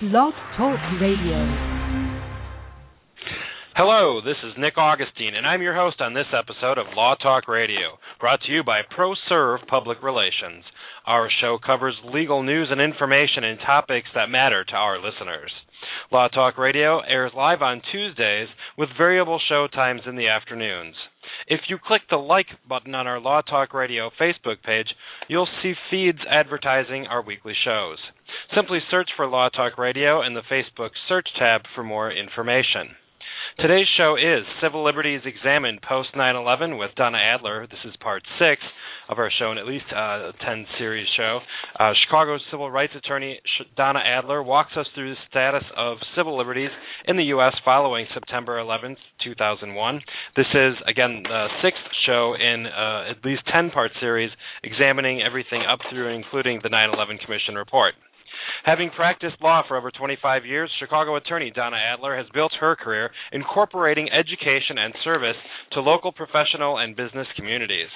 Blog Talk Radio. Hello, this is Nick Augustine, and I'm your host on this episode of Law Talk Radio, brought to you by ProServe Public Relations. Our show covers legal news and information and topics that matter to our listeners. Law Talk Radio airs live on Tuesdays with variable show times in the afternoons. If you click the like button on our Law Talk Radio Facebook page, you'll see feeds advertising our weekly shows. Simply search for Law Talk Radio in the Facebook search tab for more information. Today's show is Civil Liberties Examined Post 9 11 with Donna Adler. This is part six of our show, and at least uh, a 10 series show. Uh, Chicago's civil rights attorney Donna Adler walks us through the status of civil liberties in the U.S. following September 11, 2001. This is, again, the sixth show in uh, at least 10 part series examining everything up through and including the 9 11 Commission report. Having practiced law for over 25 years, Chicago attorney Donna Adler has built her career incorporating education and service to local professional and business communities.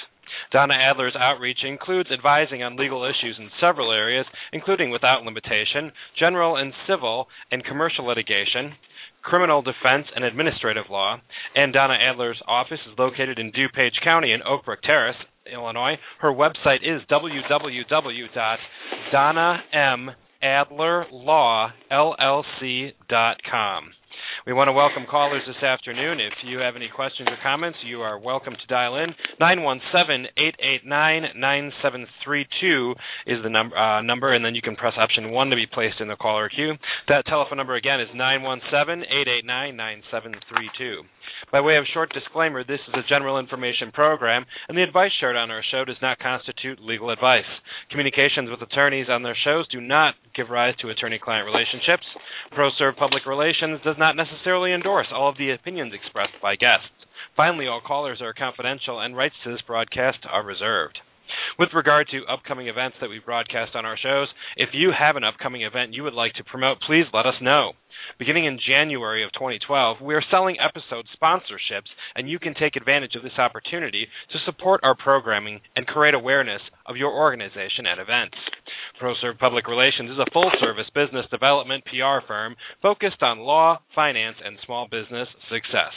Donna Adler's outreach includes advising on legal issues in several areas, including without limitation, general and civil and commercial litigation, criminal defense and administrative law, and Donna Adler's office is located in DuPage County in Oakbrook Terrace, Illinois. Her website is www.donnamAdlerLawLLC.com. We want to welcome callers this afternoon. If you have any questions or comments, you are welcome to dial in. 917-889-9732 is the number, uh, number, and then you can press option 1 to be placed in the caller queue. That telephone number again is 917-889-9732. By way of short disclaimer, this is a general information program, and the advice shared on our show does not constitute legal advice. Communications with attorneys on their shows do not give rise to attorney client relationships. ProServe Public Relations does not necessarily endorse all of the opinions expressed by guests. Finally, all callers are confidential, and rights to this broadcast are reserved. With regard to upcoming events that we broadcast on our shows, if you have an upcoming event you would like to promote, please let us know. Beginning in January of 2012, we are selling episode sponsorships, and you can take advantage of this opportunity to support our programming and create awareness of your organization and events. ProServe Public Relations is a full service business development PR firm focused on law, finance, and small business success.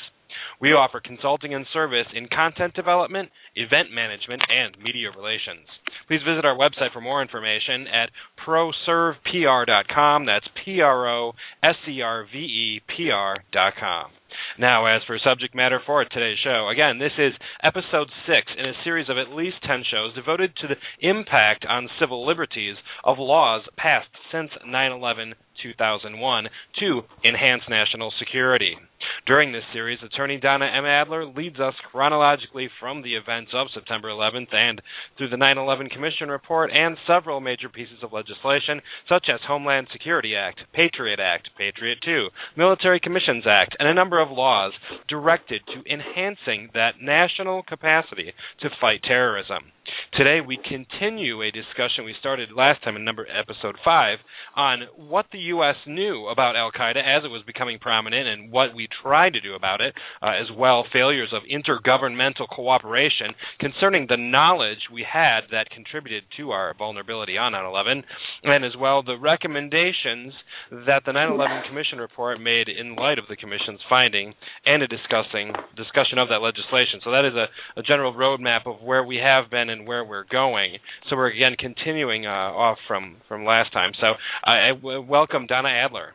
We offer consulting and service in content development, event management, and media relations. Please visit our website for more information at proservepr.com. That's P R O S E R V E P R.com. Now, as for subject matter for today's show, again, this is episode six in a series of at least 10 shows devoted to the impact on civil liberties of laws passed since 9 11 2001 to enhance national security. During this series, attorney Donna M. Adler leads us chronologically from the events of September 11th and through the 9 11 Commission report and several major pieces of legislation, such as Homeland Security Act, Patriot Act, Patriot II, Military Commissions Act, and a number of laws directed to enhancing that national capacity to fight terrorism. Today we continue a discussion we started last time in number episode five on what the U.S. knew about Al Qaeda as it was becoming prominent and what we tried to do about it, uh, as well failures of intergovernmental cooperation concerning the knowledge we had that contributed to our vulnerability on 9/11, and as well the recommendations that the 9/11 Commission report made in light of the Commission's finding and a discussing discussion of that legislation. So that is a, a general roadmap of where we have been and where we're going. So we're again continuing uh, off from from last time. So uh, welcome Donna Adler.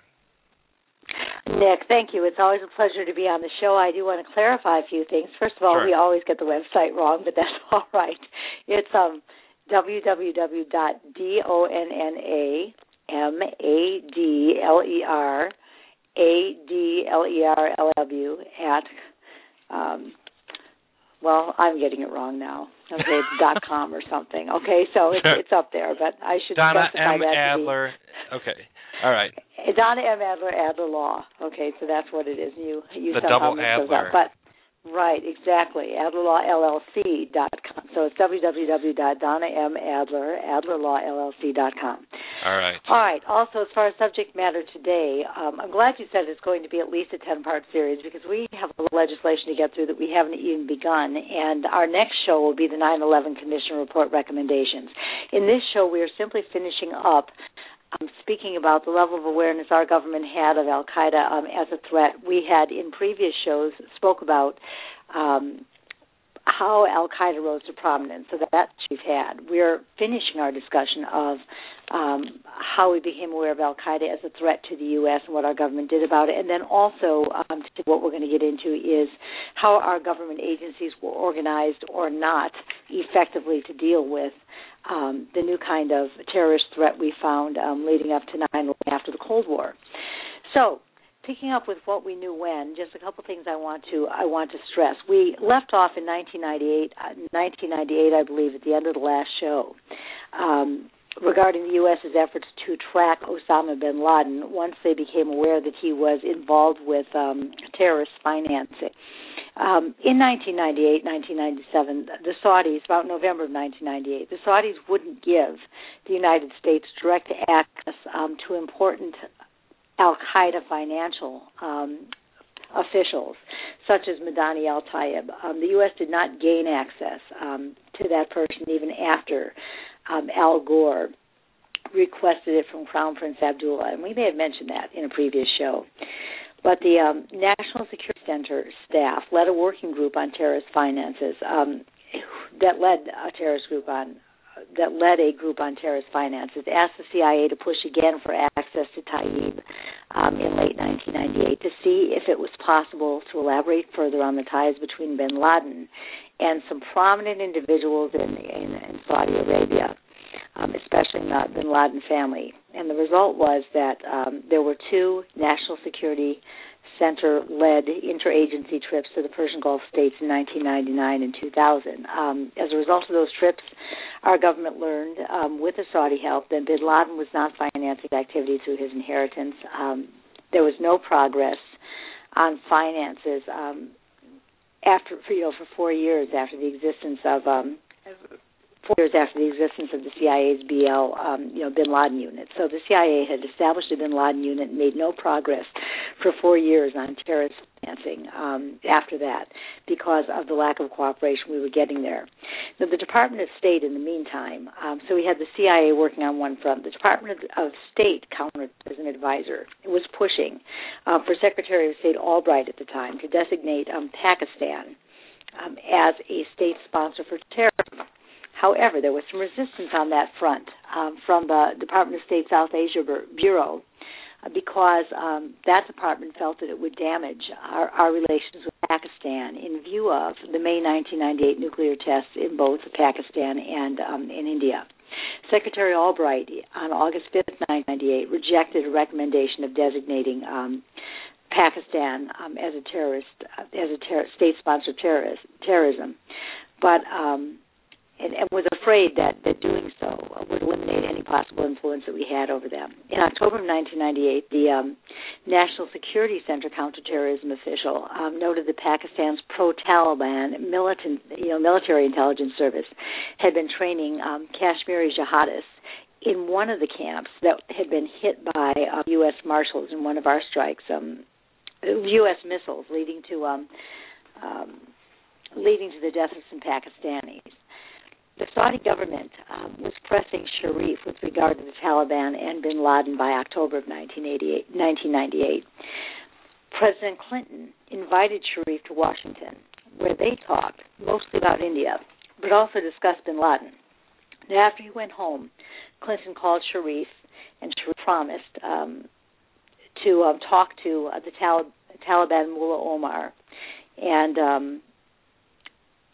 Nick, thank you. It's always a pleasure to be on the show. I do want to clarify a few things. First of all, sure. we always get the website wrong, but that's all right. It's um www.donnadler at um, well, I'm getting it wrong now. Okay, it's dot com or something. Okay, so it's it's up there, but I should Donna specify M. that Adler. Okay, all right. Donna M. Adler Adler Law. Okay, so that's what it is. You you the somehow double Adler. up, but right, exactly. AdlerLawLLC.com. So it's www.donnamadler.adlerlawllc.com. All right. All right. Also, as far as subject matter today, um, I'm glad you said it's going to be at least a 10 part series because we have a legislation to get through that we haven't even begun. And our next show will be the 9 11 Commission Report recommendations. In this show, we are simply finishing up um, speaking about the level of awareness our government had of Al Qaeda um, as a threat. We had in previous shows spoke about um, how Al Qaeda rose to prominence. So that we've had. We're finishing our discussion of um, how we became aware of Al Qaeda as a threat to the U.S. and what our government did about it, and then also um, what we're going to get into is how our government agencies were organized or not effectively to deal with um, the new kind of terrorist threat we found um, leading up to 9/11 after the Cold War. So, picking up with what we knew when, just a couple things I want to I want to stress. We left off in 1998, uh, 1998, I believe, at the end of the last show. Um, regarding the U.S.'s efforts to track Osama bin Laden once they became aware that he was involved with um, terrorist financing. Um, in 1998, 1997, the Saudis, about November of 1998, the Saudis wouldn't give the United States direct access um, to important Al Qaeda financial um, officials, such as Madani Al Taib. Um, the U.S. did not gain access um, to that person even after Al Gore requested it from Crown Prince Abdullah, and we may have mentioned that in a previous show. But the um, National Security Center staff led a working group on terrorist finances um, that led a terrorist group on that led a group on terrorist finances asked the CIA to push again for access to Taib um, in late 1998 to see if it was possible to elaborate further on the ties between Bin Laden and some prominent individuals in, in, in Saudi Arabia um, especially the Bin Laden family. And the result was that um, there were two National Security Center led interagency trips to the Persian Gulf states in 1999 and 2000. Um, as a result of those trips, our government learned, um, with the Saudi help, that bin Laden was not financing activity through his inheritance. Um, there was no progress on finances um, after, for, you know, for four years after the existence of um, four years after the existence of the CIA's BL, um, you know, Bin Laden unit. So the CIA had established a Bin Laden unit and made no progress for four years on terrorist financing um, after that because of the lack of cooperation we were getting there. Now, the Department of State, in the meantime, um, so we had the CIA working on one front. The Department of State countered as an advisor. Was pushing uh, for Secretary of State Albright at the time to designate um, Pakistan um, as a state sponsor for terrorism. However, there was some resistance on that front um, from the Department of State South Asia Bureau uh, because um, that department felt that it would damage our, our relations with Pakistan in view of the May 1998 nuclear tests in both Pakistan and um, in India. Secretary Albright on August 5, 1998, rejected a recommendation of designating um, Pakistan um, as a terrorist, uh, as a ter- state-sponsored terrorist, terrorism, but um, and, and was afraid that, that doing so would eliminate any possible influence that we had over them. In October of 1998, the um, National Security Center counterterrorism official um, noted that Pakistan's pro-Taliban militant, you know, military intelligence service had been training um, Kashmiri jihadists in one of the camps that had been hit by uh, U.S. Marshals in one of our strikes, um, U.S. missiles, leading to um, um, leading to the death of some Pakistanis the Saudi government um, was pressing Sharif with regard to the Taliban and bin Laden by October of 1998. President Clinton invited Sharif to Washington, where they talked mostly about India, but also discussed bin Laden. Now, after he went home, Clinton called Sharif, and Sharif promised um, to um, talk to uh, the Talib- Taliban mullah Omar and um,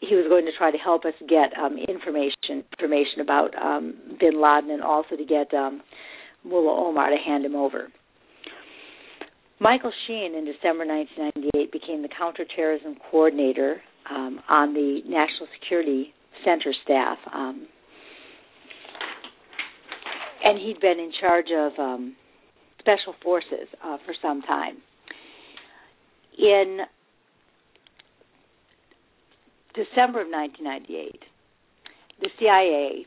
he was going to try to help us get um, information information about um, Bin Laden and also to get um, Mullah Omar to hand him over. Michael Sheehan in December 1998 became the counterterrorism coordinator um, on the National Security Center staff, um, and he'd been in charge of um, special forces uh, for some time. In December of 1998, the CIA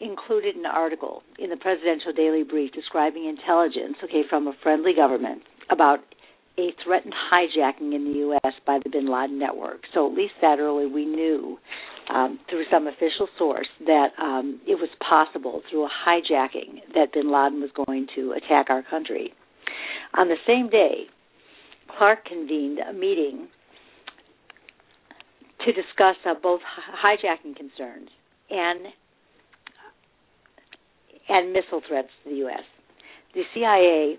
included an article in the Presidential Daily Brief describing intelligence, okay, from a friendly government about a threatened hijacking in the U.S. by the Bin Laden network. So at least that early we knew um, through some official source that um, it was possible through a hijacking that bin Laden was going to attack our country. On the same day, Clarke convened a meeting to discuss uh, both hijacking concerns and and missile threats to the U.S. The CIA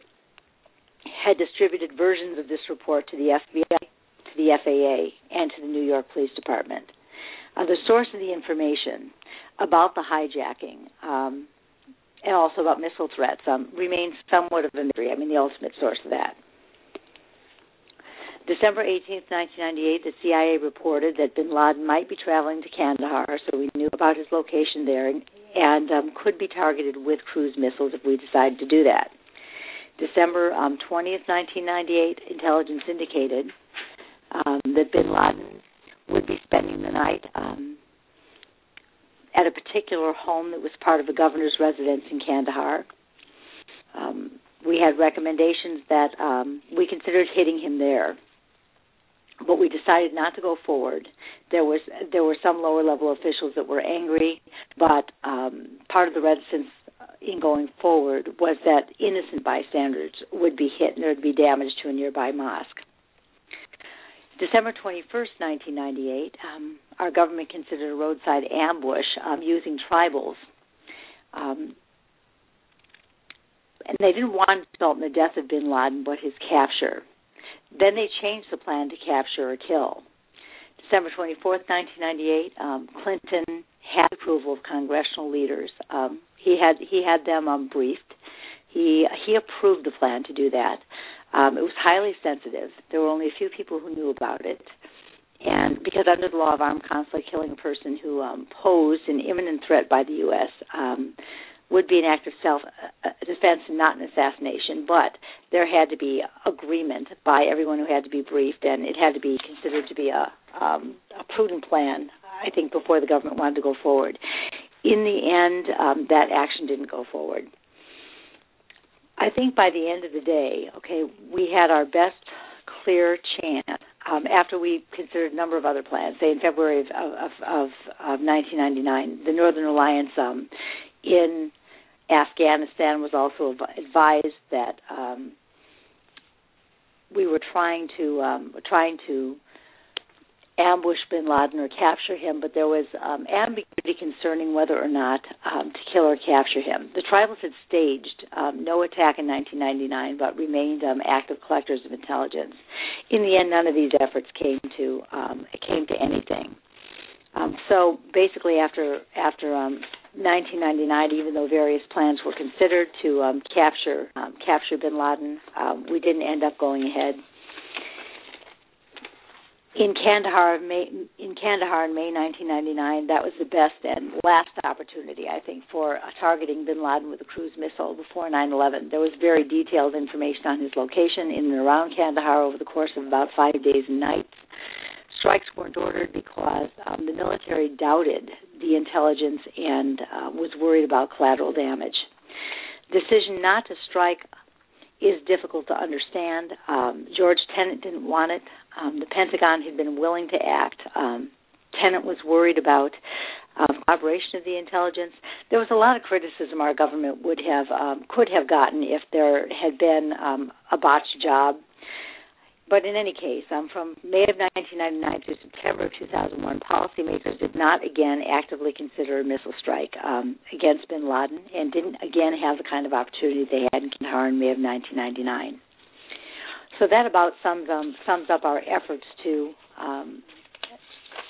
had distributed versions of this report to the FBI, to the FAA, and to the New York Police Department. Uh, the source of the information about the hijacking um, and also about missile threats um, remains somewhat of a mystery. I mean, the ultimate source of that. December 18, 1998, the CIA reported that bin Laden might be traveling to Kandahar, so we knew about his location there and, and um, could be targeted with cruise missiles if we decided to do that. December um, 20th, 1998, intelligence indicated um, that bin Laden would be spending the night um, at a particular home that was part of a governor's residence in Kandahar. Um, we had recommendations that um, we considered hitting him there but we decided not to go forward. There was there were some lower level officials that were angry, but um, part of the reticence in going forward was that innocent bystanders would be hit and there would be damage to a nearby mosque. December 21st, 1998, um, our government considered a roadside ambush um, using tribals. Um, and they didn't want to result in the death of bin Laden, but his capture. Then they changed the plan to capture or kill. December 24th, 1998, um, Clinton had approval of congressional leaders. Um, he had he had them um, briefed. He he approved the plan to do that. Um, it was highly sensitive. There were only a few people who knew about it, and because under the law of armed conflict, killing a person who um, posed an imminent threat by the U.S. Um, would be an act of self uh, defense and not an assassination, but there had to be agreement by everyone who had to be briefed, and it had to be considered to be a, um, a prudent plan, I think, before the government wanted to go forward. In the end, um, that action didn't go forward. I think by the end of the day, okay, we had our best clear chance um, after we considered a number of other plans. Say in February of, of, of, of 1999, the Northern Alliance um, in Afghanistan was also advised that um, we were trying to um, trying to ambush bin Laden or capture him, but there was um, ambiguity concerning whether or not um, to kill or capture him. The tribals had staged um, no attack in 1999, but remained um, active collectors of intelligence. In the end, none of these efforts came to um, came to anything. Um, so basically, after after 1999, even though various plans were considered to um, capture um, capture Bin Laden, um, we didn't end up going ahead. In Kandahar, May, in Kandahar in May 1999, that was the best and last opportunity, I think, for uh, targeting Bin Laden with a cruise missile before 9/11. There was very detailed information on his location in and around Kandahar over the course of about five days and nights strikes weren't ordered because um, the military doubted the intelligence and uh, was worried about collateral damage. Decision not to strike is difficult to understand. Um, George Tenet didn't want it. Um, the Pentagon had been willing to act. Um, Tenet was worried about um, operation of the intelligence. There was a lot of criticism our government would have um, could have gotten if there had been um, a botched job but in any case, um, from May of 1999 to September of 2001, policymakers did not again actively consider a missile strike um, against bin Laden and didn't again have the kind of opportunity they had in Kandahar in May of 1999. So that about sums, um, sums up our efforts to um,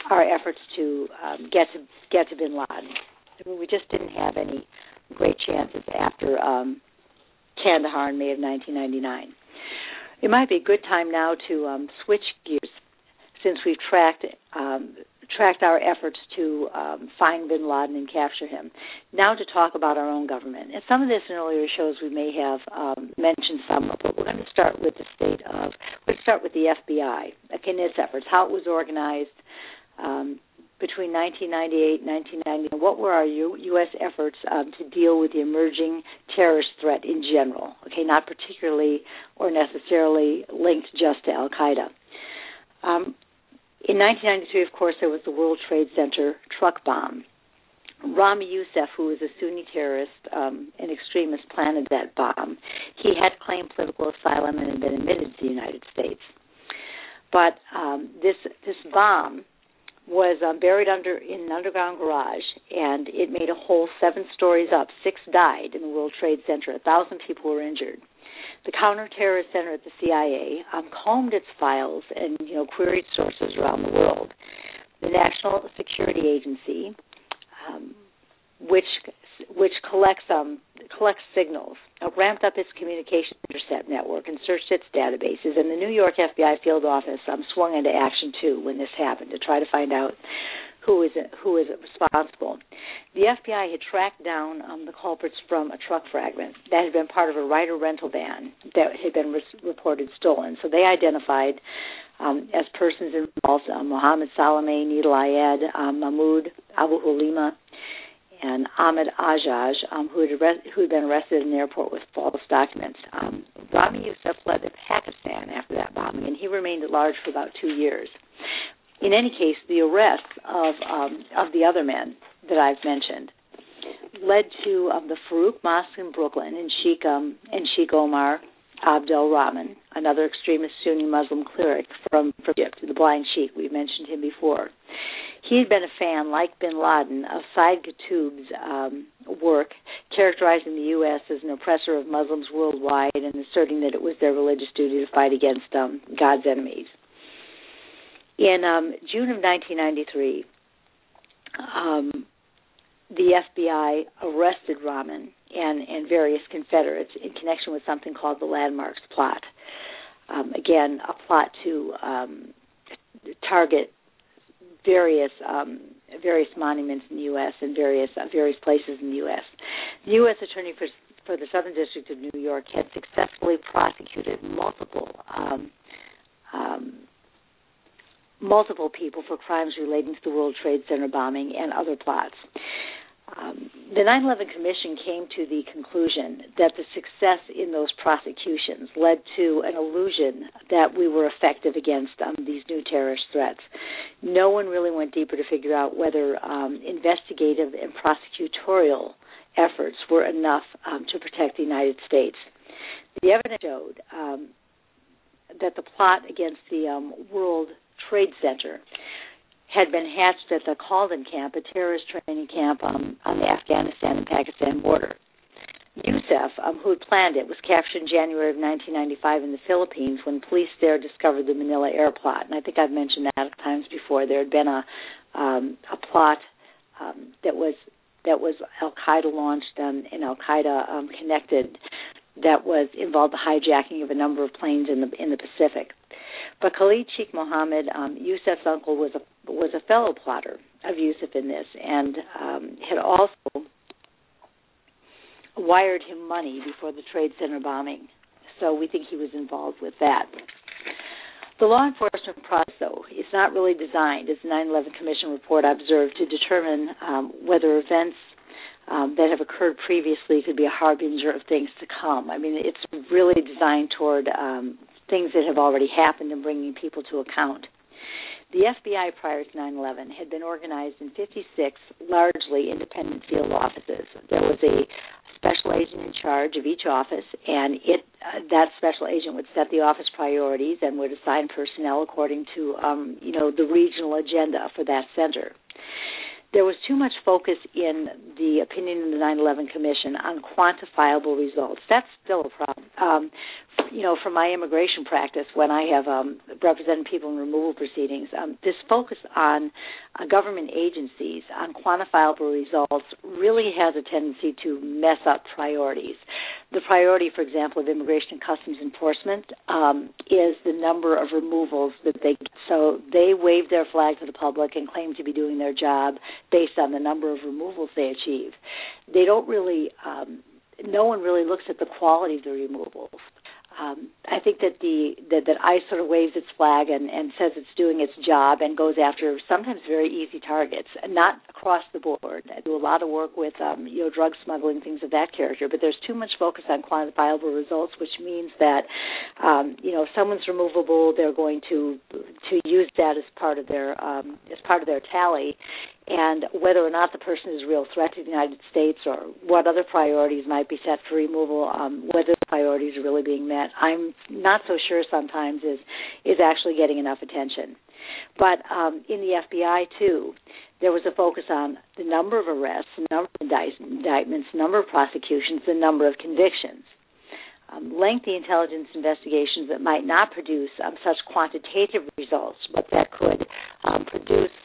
our efforts to um, get to get to bin Laden. I mean, we just didn't have any great chances after um, Kandahar in May of 1999 it might be a good time now to um, switch gears since we've tracked um, tracked our efforts to um, find bin Laden and capture him. Now to talk about our own government. And some of this in earlier shows we may have um, mentioned some, of, but we're going to start with the state of. Let's start with the FBI. Okay, its efforts, how it was organized, um, between 1998 and 1990, what were our U- U.S. efforts um, to deal with the emerging terrorist threat in general? Okay, not particularly or necessarily linked just to Al Qaeda. Um, In 1993, of course, there was the World Trade Center truck bomb. Rami Youssef, who was a Sunni terrorist, um, an extremist, planted that bomb. He had claimed political asylum and had been admitted to the United States. But um, this this bomb was um, buried under in an underground garage, and it made a hole seven stories up. Six died in the World Trade Center. A thousand people were injured. The Counterterrorist Center at the CIA um, combed its files and you know queried sources around the world. The National Security Agency, um, which which collects um, collects signals, uh, ramped up its communication intercept network and searched its databases. And the New York FBI field office um, swung into action too when this happened to try to find out who is it, who is responsible. The FBI had tracked down um, the culprits from a truck fragment that had been part of a Ryder rental van that had been re- reported stolen. So they identified um, as persons involved uh, Mohammed Salame, Nidal Ayed, um, Mahmoud Abu Hulima, and Ahmed Ajaj, um, who, had arre- who had been arrested in the airport with false documents. Um, Rami Youssef fled to Pakistan after that bombing, and he remained at large for about two years. In any case, the arrests of um, of the other men that I've mentioned led to um, the Farouk Mosque in Brooklyn and Sheikh um, and Sheikh Omar Abdel Rahman, another extremist Sunni Muslim cleric from, from Egypt, the blind sheikh. We mentioned him before. He had been a fan, like bin Laden, of Said Qutb's um, work, characterizing the U.S. as an oppressor of Muslims worldwide and asserting that it was their religious duty to fight against um, God's enemies. In um, June of 1993, um, the FBI arrested Rahman and, and various Confederates in connection with something called the Landmarks Plot. Um, again, a plot to um, target various um, various monuments in the U.S. and various uh, various places in the U.S. The U.S. Attorney for for the Southern District of New York had successfully prosecuted multiple um, um, multiple people for crimes relating to the World Trade Center bombing and other plots. Um, the 9 11 Commission came to the conclusion that the success in those prosecutions led to an illusion that we were effective against um, these new terrorist threats. No one really went deeper to figure out whether um, investigative and prosecutorial efforts were enough um, to protect the United States. The evidence showed um, that the plot against the World Trade Center had been hatched at the Khaldan camp, a terrorist training camp um, on the Afghanistan and Pakistan border. Youssef, um, who had planned it, was captured in January of 1995 in the Philippines when police there discovered the Manila air plot. And I think I've mentioned that times before. There had been a um, a plot um, that was that was Al Qaeda launched um, and Al Qaeda um, connected that was involved the hijacking of a number of planes in the in the Pacific. But Khalid Sheikh Mohammed, um, uncle, was a was a fellow plotter of Youssef in this, and um, had also wired him money before the Trade Center bombing. So we think he was involved with that. The law enforcement process, though, is not really designed, as the 9/11 Commission report observed, to determine um, whether events um, that have occurred previously could be a harbinger of things to come. I mean, it's really designed toward um, things that have already happened and bringing people to account. The FBI prior to 9 11 had been organized in 56 largely independent field offices. There was a special agent in charge of each office, and it uh, that special agent would set the office priorities and would assign personnel according to um, you know the regional agenda for that center there was too much focus in the opinion of the 9/11 Commission on quantifiable results. That's still a problem. Um, you know, from my immigration practice, when I have um, represented people in removal proceedings, um, this focus on uh, government agencies on quantifiable results really has a tendency to mess up priorities. The priority, for example, of Immigration and Customs Enforcement um, is the number of removals that they get. So they wave their flag to the public and claim to be doing their job based on the number of removals they achieve. They don't really, um, no one really looks at the quality of the removals um, I think that the that, that ICE sort of waves its flag and, and says it's doing its job and goes after sometimes very easy targets, not across the board. I do a lot of work with um, you know drug smuggling things of that character, but there's too much focus on quantifiable results, which means that um, you know, if someone's removable, they're going to to use that as part of their um, as part of their tally, and whether or not the person is a real threat to the United States or what other priorities might be set for removal, um, whether the priorities are really being met, I'm not so sure sometimes is is actually getting enough attention. But um, in the FBI too, there was a focus on the number of arrests, the number of indictments, number of prosecutions, the number of convictions. Um, lengthy intelligence investigations that might not produce um, such quantitative results, but that could um, produce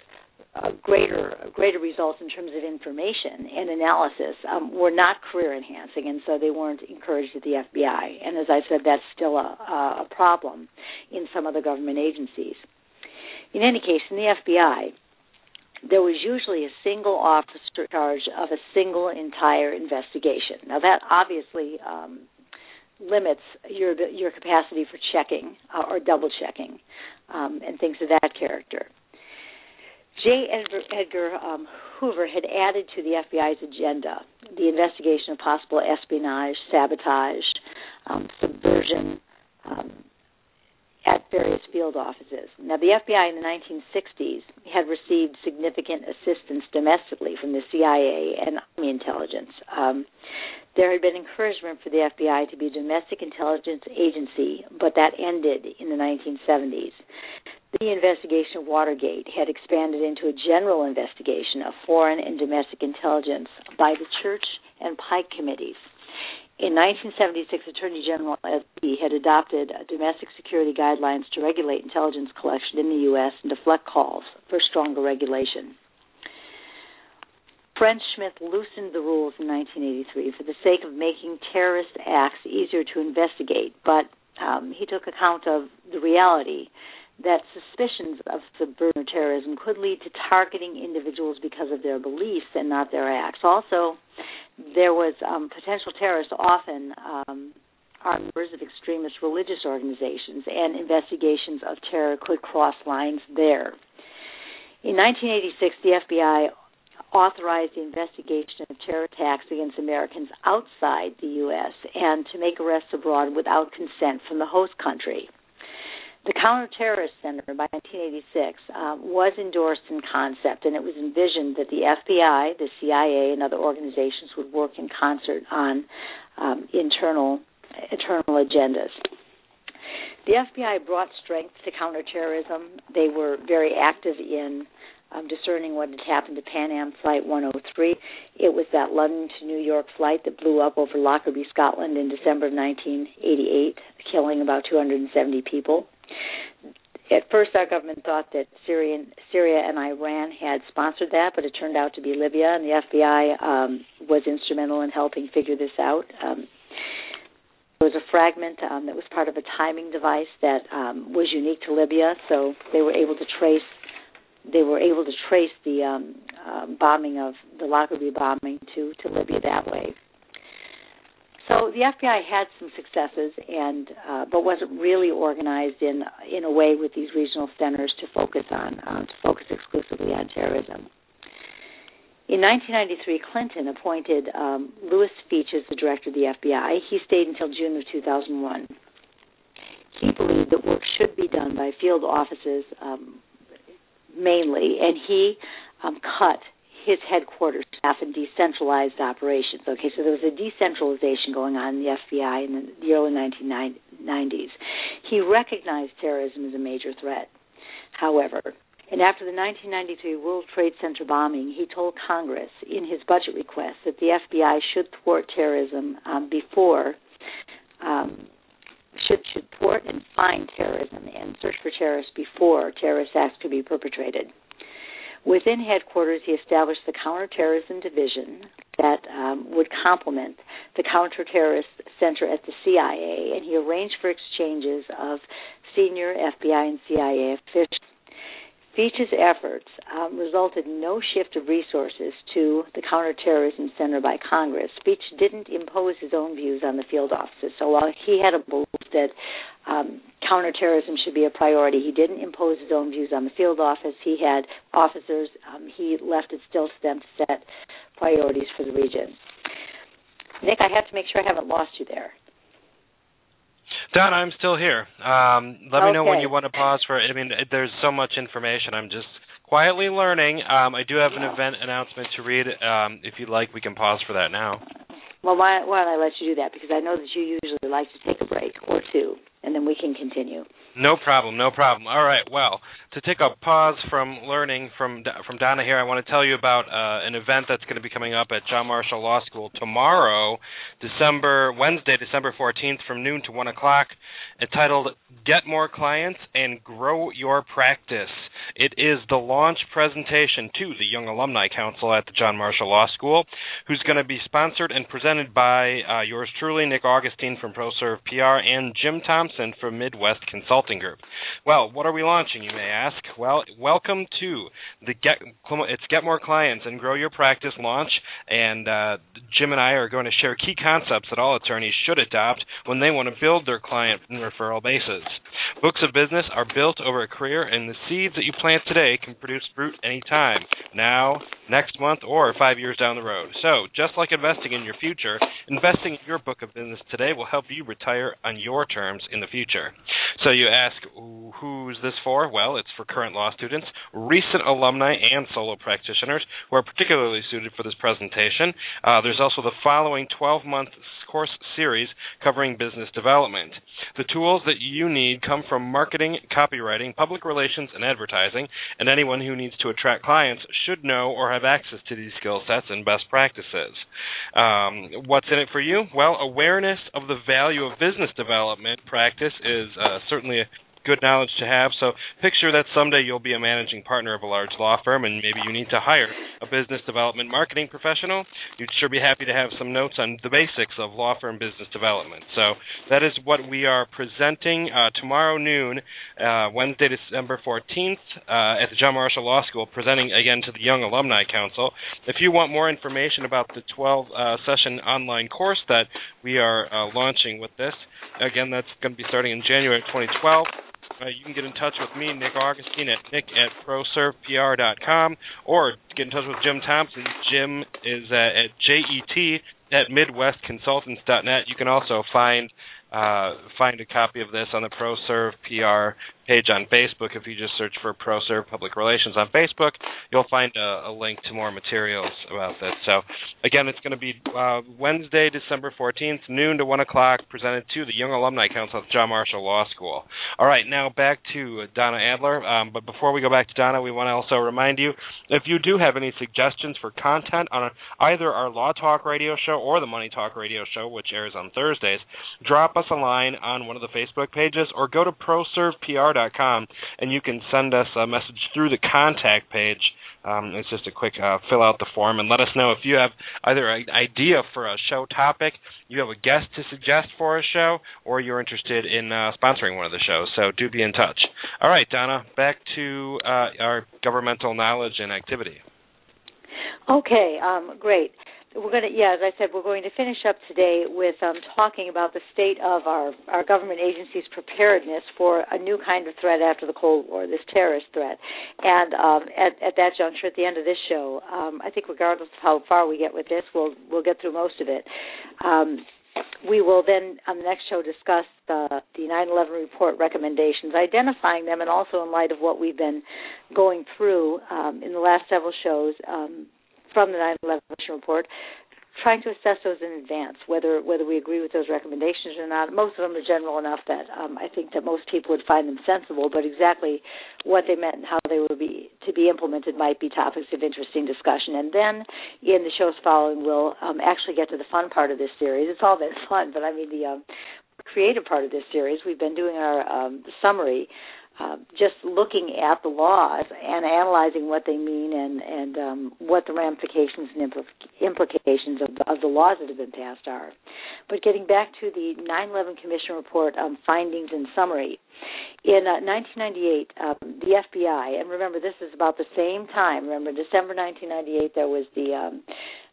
uh, greater greater results in terms of information and analysis um, were not career enhancing, and so they weren't encouraged at the FBI. And as I said, that's still a, a problem in some of the government agencies. In any case, in the FBI, there was usually a single officer charge of a single entire investigation. Now that obviously um, limits your your capacity for checking uh, or double checking um, and things of that character. J. Edgar, um, Hoover had added to the FBI's agenda the investigation of possible espionage, sabotage, um, subversion um, at various field offices. Now, the FBI in the 1960s had received significant assistance domestically from the CIA and Army intelligence. Um, there had been encouragement for the FBI to be a domestic intelligence agency, but that ended in the 1970s the investigation of Watergate had expanded into a general investigation of foreign and domestic intelligence by the Church and Pike committees. In 1976, Attorney General Ed had adopted domestic security guidelines to regulate intelligence collection in the U.S. and deflect calls for stronger regulation. French Smith loosened the rules in 1983 for the sake of making terrorist acts easier to investigate, but um, he took account of the reality that suspicions of subversion terrorism could lead to targeting individuals because of their beliefs and not their acts. Also, there was um, potential terrorists often um, are members of extremist religious organizations, and investigations of terror could cross lines there. In 1986, the FBI authorized the investigation of terror attacks against Americans outside the U.S. and to make arrests abroad without consent from the host country. The Counterterrorist Center by 1986 uh, was endorsed in concept, and it was envisioned that the FBI, the CIA, and other organizations would work in concert on um, internal internal agendas. The FBI brought strength to counterterrorism. They were very active in um, discerning what had happened to Pan Am Flight 103. It was that London to New York flight that blew up over Lockerbie, Scotland in December of 1988, killing about 270 people. At first, our government thought that Syria, Syria and Iran had sponsored that, but it turned out to be Libya, and the FBI um, was instrumental in helping figure this out. Um, there was a fragment um, that was part of a timing device that um, was unique to Libya, so they were able to trace they were able to trace the um, uh, bombing of the Lockerbie bombing to to Libya that way. So the FBI had some successes, and uh, but wasn't really organized in in a way with these regional centers to focus on uh, to focus exclusively on terrorism. In 1993, Clinton appointed um, Louis Freeh as the director of the FBI. He stayed until June of 2001. He believed that work should be done by field offices um, mainly, and he um, cut his headquarters staff and decentralized operations. Okay, so there was a decentralization going on in the FBI in the, early 1990s. He recognized terrorism as a major threat. However, and after the 1993 World Trade Center bombing, he told Congress in his budget request that the FBI should thwart terrorism um, before um, should should thwart and find terrorism and search for terrorists before terrorist acts could be perpetrated. Within headquarters, he established the Counterterrorism Division that um, would complement the Counterterrorist Center at the CIA, and he arranged for exchanges of senior FBI and CIA officials Freeh's efforts um, resulted in no shift of resources to the Counterterrorism Center by Congress. Feech didn't impose his own views on the field offices. So while he had a belief that um, counterterrorism should be a priority, he didn't impose his own views on the field office. He had officers. Um, he left it still to them to set priorities for the region. Nick, I have to make sure I haven't lost you there. Don, I'm still here. Um, let okay. me know when you want to pause for. I mean, there's so much information. I'm just quietly learning. Um, I do have an event announcement to read. Um, if you'd like, we can pause for that now. Well, why, why don't I let you do that? Because I know that you usually like to take a break or two, and then we can continue. No problem, no problem. All right. Well, to take a pause from learning from from Donna here, I want to tell you about uh, an event that's going to be coming up at John Marshall Law School tomorrow, December Wednesday, December 14th, from noon to one o'clock, entitled "Get More Clients and Grow Your Practice." It is the launch presentation to the Young Alumni Council at the John Marshall Law School, who's going to be sponsored and presented by uh, yours truly, Nick Augustine from ProServe PR, and Jim Thompson from Midwest Consulting Group. Well, what are we launching, you may ask? Well, welcome to the Get it's Get More Clients and Grow Your Practice launch, and uh, Jim and I are going to share key concepts that all attorneys should adopt when they want to build their client and referral bases. Books of business are built over a career, and the seeds that you plant today can produce fruit anytime, now, next month, or five years down the road. So, just like investing in your future, investing in your book of business today will help you retire on your terms in the future. So, you ask, who's this for? Well, it's for current law students, recent alumni, and solo practitioners who are particularly suited for this presentation. Uh, there's also the following 12 month course series covering business development. The tools that you need come from marketing, copywriting, public relations, and advertising, and anyone who needs to attract clients should know or have access to these skill sets and best practices. Um, what's in it for you? Well, awareness of the value of business development practice is uh, certainly a good knowledge to have. So picture that someday you'll be a managing partner of a large law firm and maybe you need to hire a business development marketing professional. You'd sure be happy to have some notes on the basics of law firm business development. So that is what we are presenting uh, tomorrow noon, uh, Wednesday, December 14th, uh, at the John Marshall Law School, presenting again to the Young Alumni Council. If you want more information about the 12 uh, session online course that we are uh, launching with this, again, that's going to be starting in January 2012. Uh, you can get in touch with me, Nick Augustine, at nick at proservepr.com, or get in touch with Jim Thompson. Jim is uh, at jet at midwestconsultants.net. You can also find uh, find a copy of this on the ProServe PR page on Facebook. If you just search for ProServe Public Relations on Facebook, you'll find a, a, link to more materials about this. So, again, it's going to be uh, Wednesday, December 14th, noon to 1 o'clock, presented to the Young Alumni Council of John Marshall Law School. All right, now back to Donna Adler. Um, but before we go back to Donna, we want to also remind you if you do have any suggestions for content on either our Law Talk radio show or the Money Talk radio show, which airs on Thursdays, drop us a line on one of the Facebook pages or go to And you can send us a message through the contact page. Um, it's just a quick uh, fill out the form and let us know if you have either an idea for a show topic, you have a guest to suggest for a show, or you're interested in uh, sponsoring one of the shows. So do be in touch. All right, Donna, back to uh, our governmental knowledge and activity. Okay, um, great we're going to yeah as i said we're going to finish up today with um, talking about the state of our our government agencies preparedness for a new kind of threat after the cold war this terrorist threat. And um, at, at that juncture at the end of this show um, i think regardless of how far we get with this we'll we'll get through most of it. Um, we will then on the next show discuss the the 9/11 report recommendations, identifying them, and also in light of what we've been going through um, in the last several shows, um, from the 9/11 Commission report, trying to assess those in advance, whether whether we agree with those recommendations or not. Most of them are general enough that um, I think that most people would find them sensible, but exactly what they meant and how they would be to be implemented might be topics of interesting discussion. And then in the shows following, we'll um, actually get to the fun part of this series. It's all been fun, but I mean the um, creative part of this series. We've been doing our um, summary uh, just looking at the laws and analyzing what they mean and and um, what the ramifications and impl- implications of the, of the laws that have been passed are. But getting back to the 9/11 Commission report um, findings and summary, in uh, 1998, um, the FBI and remember this is about the same time. Remember December 1998, there was the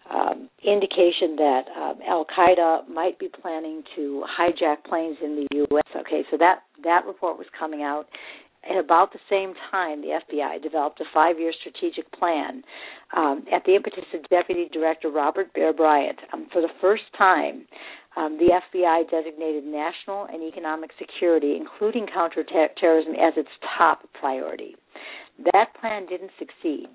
um, indication that um, Al Qaeda might be planning to hijack planes in the U.S. Okay, so that that report was coming out. At about the same time, the FBI developed a five-year strategic plan um, at the impetus of Deputy Director Robert Bear Bryant. Um, for the first time, um, the FBI designated national and economic security, including counterterrorism, as its top priority. That plan didn't succeed.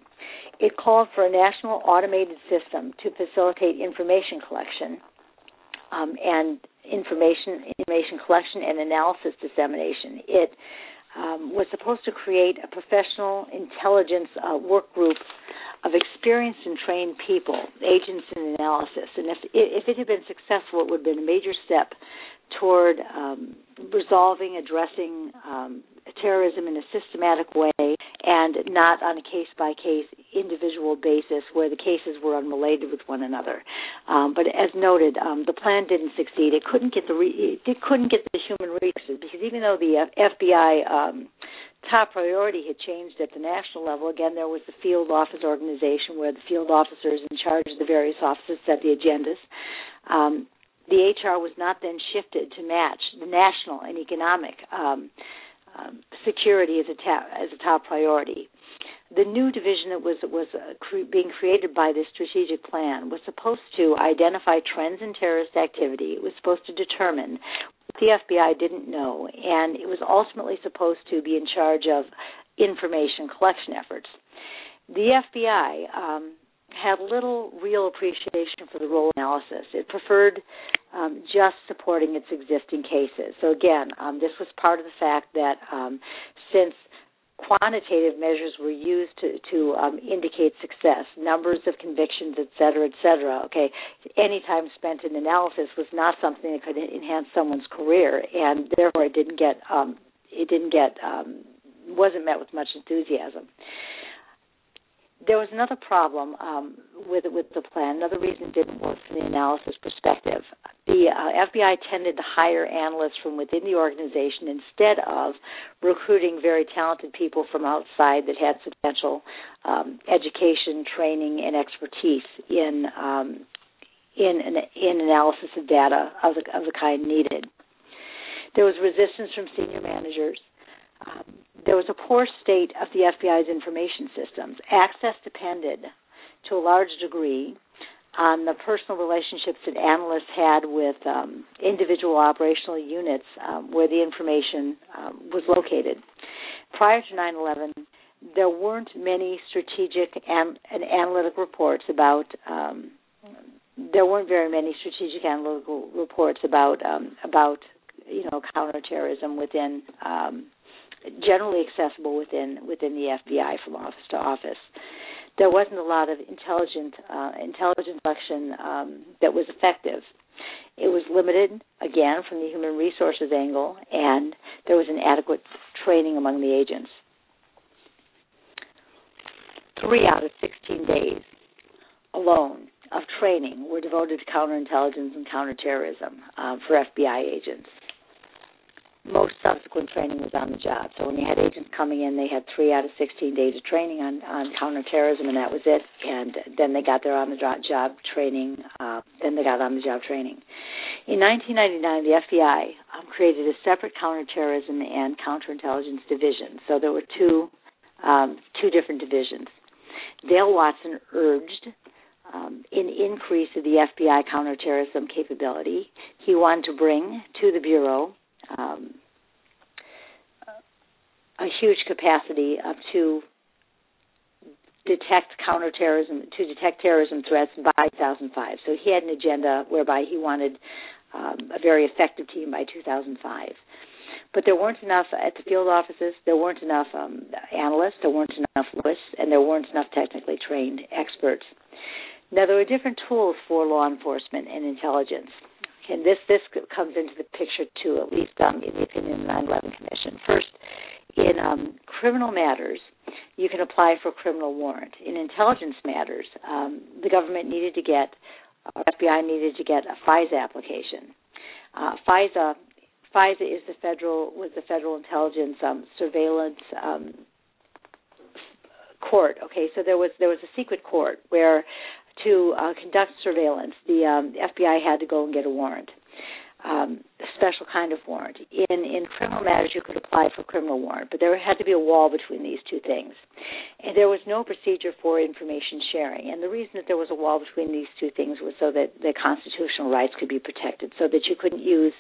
It called for a national automated system to facilitate information collection um, and information information collection and analysis dissemination. It um, was supposed to create a professional intelligence uh, work group of experienced and trained people, agents in analysis. And if, if it had been successful, it would have been a major step toward um, resolving, addressing um, terrorism in a systematic way and not on a case by case individual basis where the cases were unrelated with one another. Um, but as noted, um, the plan didn't succeed. It couldn't get the re- it couldn't get the human resources because even though the FBI um, top priority had changed at the national level. Again, there was the field office organization where the field officers in charge of the various offices set the agendas. Um, the HR was not then shifted to match the national and economic um, um, security as a, ta- as a top priority. The new division that was was uh, cre- being created by this strategic plan was supposed to identify trends in terrorist activity. It was supposed to determine what the FBI didn't know, and it was ultimately supposed to be in charge of information collection efforts. The FBI um, had little real appreciation for the role analysis. It preferred um, just supporting its existing cases. So again, um, this was part of the fact that um, since quantitative measures were used to, to um, indicate success, numbers of convictions, et cetera, et cetera. Okay, any time spent in analysis was not something that could enhance someone's career, and therefore it didn't get um, it didn't get um, wasn't met with much enthusiasm there was another problem um, with with the plan. Another reason it didn't work from the analysis perspective. The uh, FBI tended to hire analysts from within the organization instead of recruiting very talented people from outside that had substantial um, education, training, and expertise in um, in in analysis of data of the of the kind needed. There was resistance from senior managers. Um, there was a poor state of the FBI's information systems. Access depended to a large degree on the personal relationships that analysts had with um, individual operational units um, where the information um, was located. Prior to 9 11, there weren't many strategic and, and analytic reports about. Um, there weren't very many strategic analytical reports about um, about you know counterterrorism within um, generally accessible within within the FBI from office to office. There wasn't a lot of intelligent uh, intelligence collection um, that was effective. It was limited again from the human resources angle, and there was inadequate training among the agents. Three out of 16 days alone of training were devoted to counterintelligence and counterterrorism uh, for FBI agents most subsequent training was on the job. So when you had agents coming in, they had three out of 16 days of training on, on counterterrorism, and that was it. And then they got their on the job training. Uh, then they got on the job training. In 1999, the FBI um, created a separate counterterrorism and counterintelligence division. So there were two um, two different divisions. Dale Watson urged um, an increase of the FBI counterterrorism capability. He wanted to bring to the Bureau um, a huge capacity up to detect counterterrorism to detect terrorism threats by 2005. So he had an agenda whereby he wanted um, a very effective team by 2005. But there weren't enough at the field offices. There weren't enough um, analysts. There weren't enough lists, and there weren't enough technically trained experts. Now there were different tools for law enforcement and intelligence and this this comes into the picture too, at least um, in the opinion of the 9/11 Commission. First, in um, criminal matters, you can apply for a criminal warrant. In intelligence matters, um, the government needed to get, uh, FBI needed to get a FISA application. Uh, FISA, FISA is the federal was the federal intelligence um, surveillance um, court. Okay, so there was there was a secret court where to uh, conduct surveillance, the um, FBI had to go and get a warrant. Um, special kind of warrant. In in criminal matters, you could apply for a criminal warrant, but there had to be a wall between these two things, and there was no procedure for information sharing. And the reason that there was a wall between these two things was so that the constitutional rights could be protected, so that you couldn't use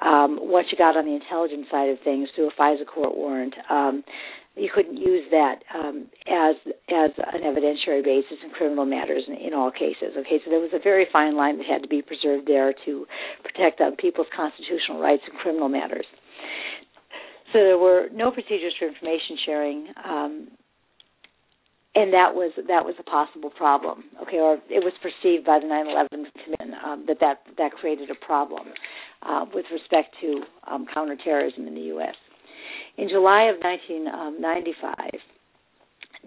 um, what you got on the intelligence side of things through a FISA court warrant. Um, you couldn't use that um, as as an evidentiary basis in criminal matters in, in, all cases. Okay, so there was a very fine line that had to be preserved there to protect um, people's constitutional rights in criminal matters. So there were no procedures for information sharing, um, and that was that was a possible problem. Okay, or it was perceived by the 9/11 Commission um, that that that created a problem uh, with respect to um, counterterrorism in the U.S. In July of 1995,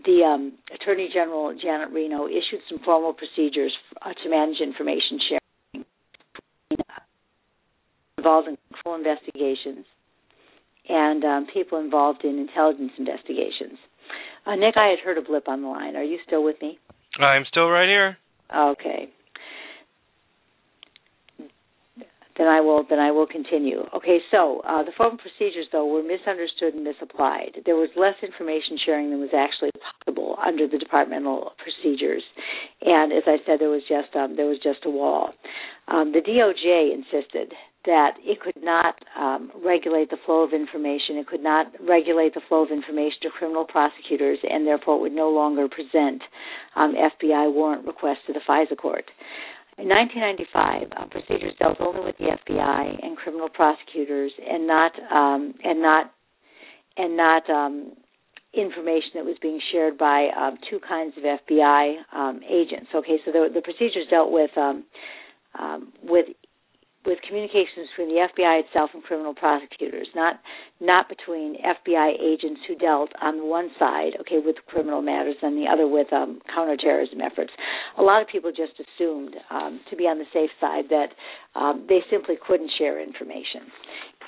the um, Attorney General Janet Reno issued some formal procedures uh, to manage information sharing involving criminal investigations and um, people involved in intelligence investigations. Uh, Nick, I had heard a blip on the line. Are you still with me? I'm still right here. Okay. Then I will then I will continue. Okay, so uh, the formal procedures though were misunderstood and misapplied. There was less information sharing than was actually possible under the departmental procedures, and as I said, there was just um, there was just a wall. Um, the DOJ insisted that it could not um, regulate the flow of information. It could not regulate the flow of information to criminal prosecutors, and therefore it would no longer present um, FBI warrant requests to the FISA court. In 1995, uh, procedures dealt only with the FBI and criminal prosecutors, and not um, and not and not um, information that was being shared by um, two kinds of FBI um, agents. Okay, so the, the procedures dealt with um, um, with with communications between the FBI itself and criminal prosecutors, not not between FBI agents who dealt on the one side, okay, with criminal matters, and the other with um, counterterrorism efforts. A lot of people just assumed, um, to be on the safe side, that um, they simply couldn't share information,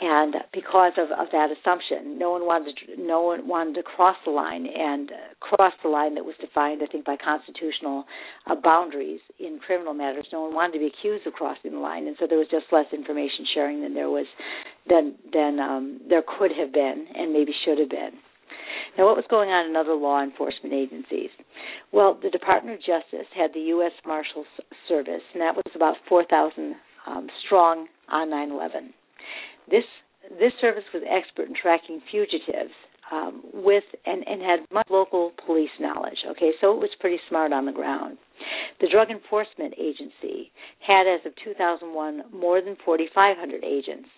and because of, of that assumption, no one wanted to, no one wanted to cross the line and cross the line that was defined, I think, by constitutional uh, boundaries in criminal matters. No one wanted to be accused of crossing the line, and so there was just less information sharing than there was than than um, there could have been and maybe should have been. Now, what was going on in other law enforcement agencies? Well, the Department of Justice had the U.S. Marshals Service, and that was about 4,000 um, strong on 9 11 this this service was expert in tracking fugitives um, with and, and had much local police knowledge. Okay, so it was pretty smart on the ground. The Drug Enforcement Agency had, as of 2001, more than 4,500 agents.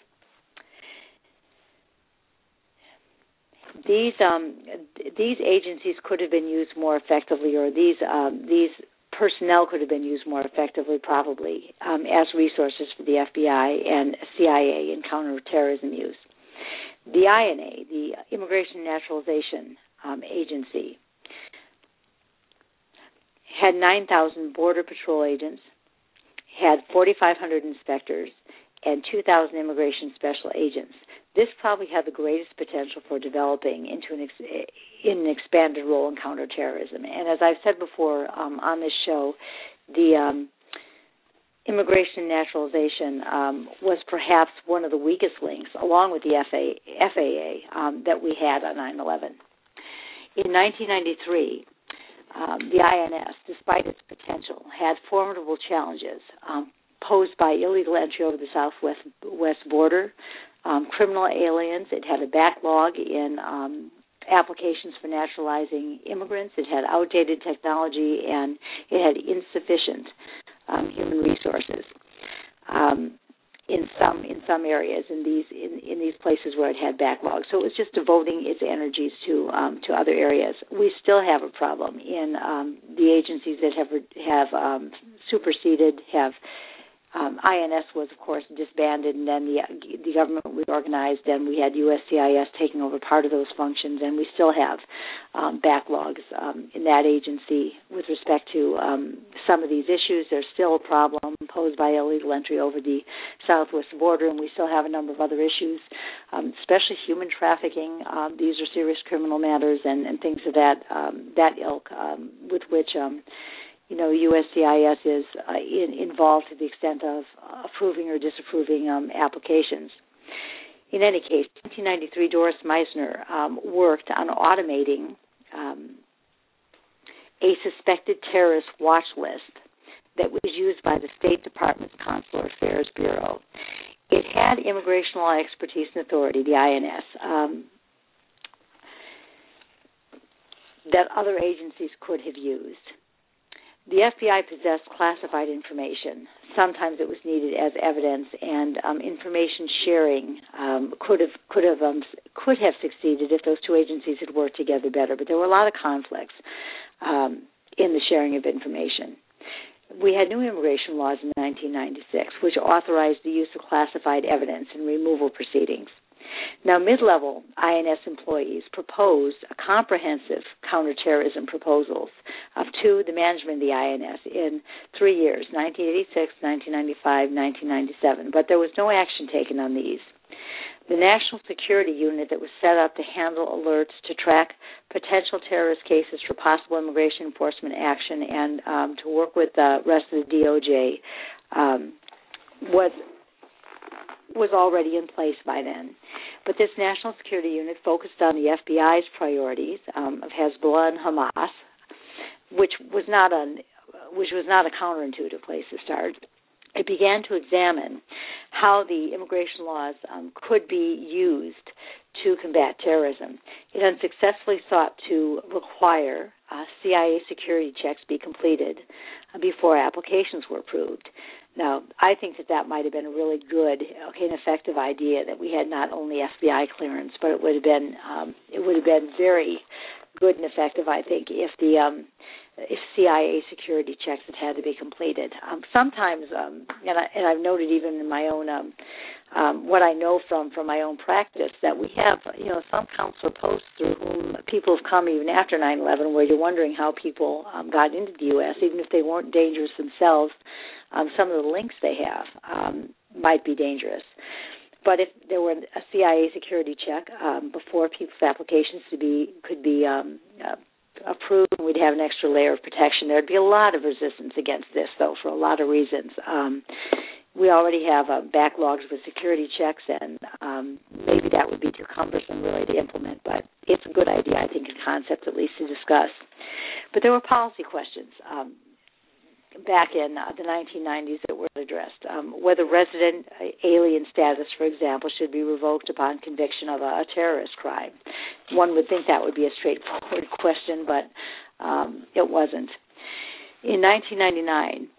These um, these agencies could have been used more effectively, or these um, these personnel could have been used more effectively, probably, um, as resources for the FBI and CIA in counterterrorism use. The INA, the Immigration Naturalization um, Agency, had 9,000 Border Patrol agents, had 4,500 inspectors, and 2,000 immigration special agents this probably had the greatest potential for developing into an ex- in an expanded role in counterterrorism. And as I've said before um, on this show, the um, immigration and naturalization um, was perhaps one of the weakest links, along with the FA, FAA, um, that we had on 9/11. In 1993, um, the INS, despite its potential, had formidable challenges um, posed by illegal entry over the southwest west border, um, criminal aliens. It had a backlog in um, applications for naturalizing immigrants. It had outdated technology and it had insufficient um, human resources. Um, in some in some areas in these in, in these places where it had backlogs. So it was just devoting its energies to um, to other areas. We still have a problem in um, the agencies that have have um, superseded have um, INS was, of course, disbanded, and then the the government reorganized, and we had USCIS taking over part of those functions, and we still have um, backlogs um, in that agency with respect to um, some of these issues. There's still a problem posed by illegal entry over the southwest border, and we still have a number of other issues, um, especially human trafficking. Um, these are serious criminal matters and, and things of that that ilk, with which you know, USCIS is uh, in, involved to the extent of approving or disapproving um, applications. In any case, 1993, Doris Meissner um, worked on automating um, a suspected terrorist watch list that was used by the State Department's Consular Affairs Bureau. It had Immigration Law Expertise and Authority, the INS, um, that other agencies could have used. The FBI possessed classified information. Sometimes it was needed as evidence, and um, information sharing um, could have could have um, could have succeeded if those two agencies had worked together better. But there were a lot of conflicts um, in the sharing of information. We had new immigration laws in 1996, which authorized the use of classified evidence in removal proceedings. Now, mid level INS employees proposed a comprehensive counterterrorism proposals of to the management of the INS in three years 1986, 1995, 1997. But there was no action taken on these. The National Security Unit that was set up to handle alerts to track potential terrorist cases for possible immigration enforcement action and um, to work with the rest of the DOJ um, was was already in place by then. But this national security unit focused on the FBI's priorities um, of Hezbollah and Hamas, which was not a which was not a counterintuitive place to start. It began to examine how the immigration laws um, could be used to combat terrorism. It unsuccessfully sought to require uh, CIA security checks be completed uh, before applications were approved. Now, I think that that might have been a really good, okay, an effective idea that we had not only FBI clearance, but it would have been um, it would have been very good and effective. I think if the um, if CIA security checks had had to be completed. Um, sometimes, um, and, I, and I've noted even in my own um, um, what I know from from my own practice that we have, you know, some counselor posts through whom people have come even after 9/11, where you're wondering how people um, got into the U.S. even if they weren't dangerous themselves um, some of the links they have um, might be dangerous. But if there were a CIA security check um, before people's applications to be could be um, uh, approved, we'd have an extra layer of protection. There'd be a lot of resistance against this, though, for a lot of reasons. Um, we already have uh, backlogs with security checks, and um, maybe that would be too cumbersome really to implement. But it's a good idea, I think, in concept at least to discuss. But there were policy questions. Um, back in uh, the 1990s that were addressed. Um, whether resident uh, alien status, for example, should be revoked upon conviction of a, a terrorist crime. One would think that would be a straightforward question, but um, it wasn't. In 1999,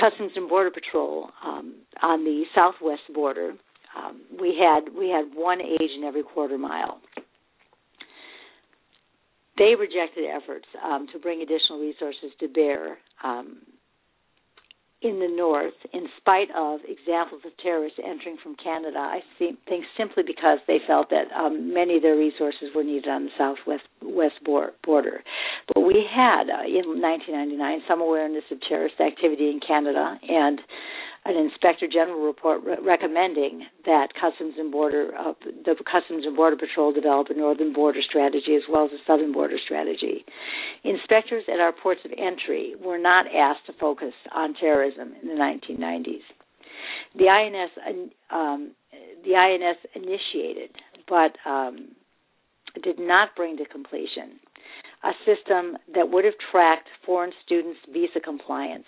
Customs and Border Patrol um, on the southwest border, um, we had we had one agent every quarter mile. They rejected efforts um, to bring additional resources to bear um, in the north, in spite of examples of terrorists entering from Canada, I think simply because they felt that um, many of their resources were needed on the southwest west border. But we had uh, in 1999 some awareness of terrorist activity in Canada, and an inspector general report re- recommending that customs and border uh, the customs and border patrol develop a northern border strategy as well as a southern border strategy. Inspectors at our ports of entry were not asked to focus on terrorism in the 1990s the INS um, the INS initiated but um, did not bring to completion a system that would have tracked foreign students' visa compliance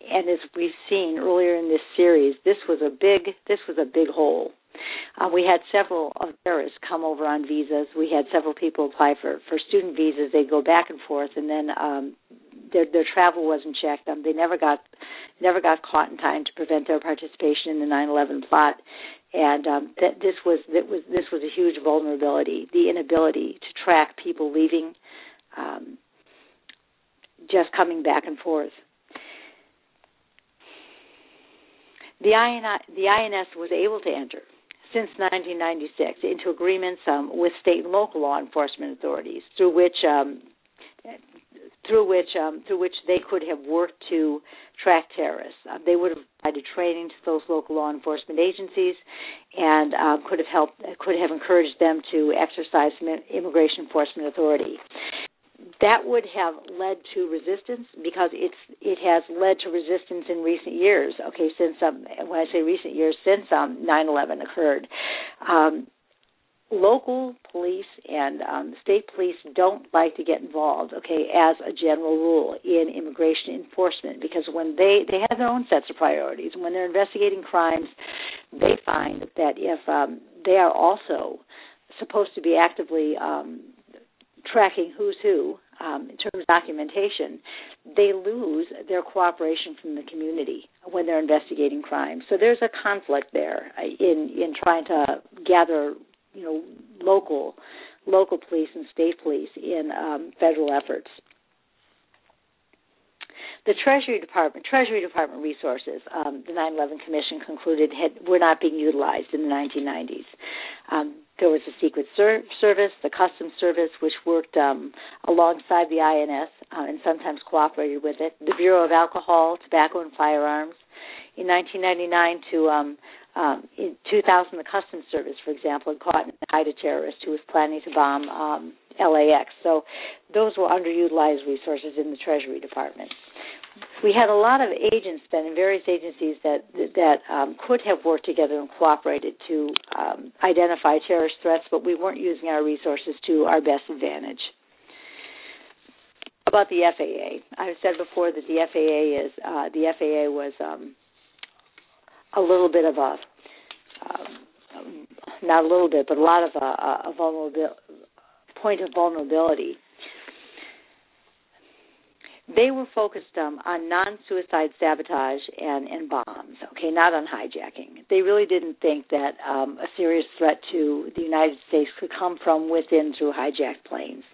and as we've seen earlier in this series, this was a big this was a big hole. Uh, we had several of terrorists come over on visas. We had several people apply for for student visas. They go back and forth, and then um, their their travel wasn't checked. Um, they never got never got caught in time to prevent their participation in the 9/11 plot. And um, that this was that was this was a huge vulnerability. The inability to track people leaving, um, just coming back and forth. The, INS was able to enter since 1996 into agreements um, with state and local law enforcement authorities through which um, through which um, through which they could have worked to track terrorists. Uh, they would have provided training to those local law enforcement agencies, and uh, could have helped could have encouraged them to exercise immigration enforcement authority. That would have led to resistance because it's it has led to resistance in recent years. Okay, since um, when I say recent years, since um, 9/11 occurred, um, local police and um, state police don't like to get involved. Okay, as a general rule in immigration enforcement, because when they they have their own sets of priorities. When they're investigating crimes, they find that if um, they are also supposed to be actively um, tracking who's who um, in terms of documentation, they lose their cooperation from the community when they're investigating crime. So there's a conflict there uh, in in trying to gather, you know, local local police and state police in um, federal efforts. The Treasury Department, Treasury Department resources, um, the 9/11 Commission concluded had were not being utilized in the 1990s. Um, there was the Secret Ser- Service, the Customs Service, which worked um, alongside the INS uh, and sometimes cooperated with it. The Bureau of Alcohol, Tobacco, and Firearms. In 1999 to um, um, in 2000, the Customs Service, for example, had caught an Al Qaeda terrorist who was planning to bomb um, LAX. So those were underutilized resources in the Treasury Department we had a lot of agents then in various agencies that that um, could have worked together and cooperated to um, identify terrorist threats, but we weren't using our resources to our best advantage. About the FAA, I've said before that the FAA is uh, the FAA was um, a little bit of a um, not a little bit, but a lot of a, a vulnerability point of vulnerability they were focused um, on non-suicide sabotage and, and bombs. Okay, not on hijacking. They really didn't think that um, a serious threat to the United States could come from within through hijacked planes.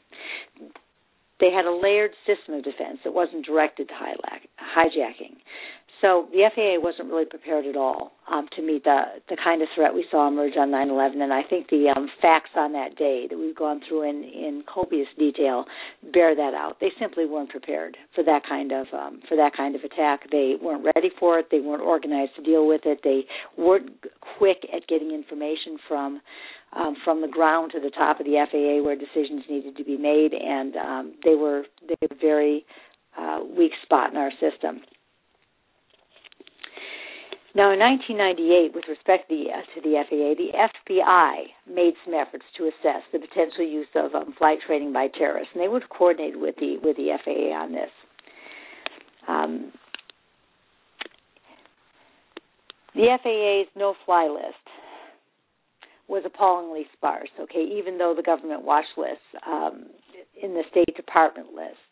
They had a layered system of defense that wasn't directed to hijacking. So the FAA wasn't really prepared at all um, to meet the the kind of threat we saw emerge on 9/11, and I think the um, facts on that day that we've gone through in in copious detail bear that out. They simply weren't prepared for that kind of um, for that kind of attack. They weren't ready for it. They weren't organized to deal with it. They weren't quick at getting information from um, from the ground to the top of the FAA where decisions needed to be made, and um, they were they were very uh, weak spot in our system. Now, in 1998, with respect to the, uh, to the FAA, the FBI made some efforts to assess the potential use of um, flight training by terrorists, and they would coordinate with the with the FAA on this. Um, the FAA's no-fly list was appallingly sparse. Okay, even though the government watch lists um, in the State Department list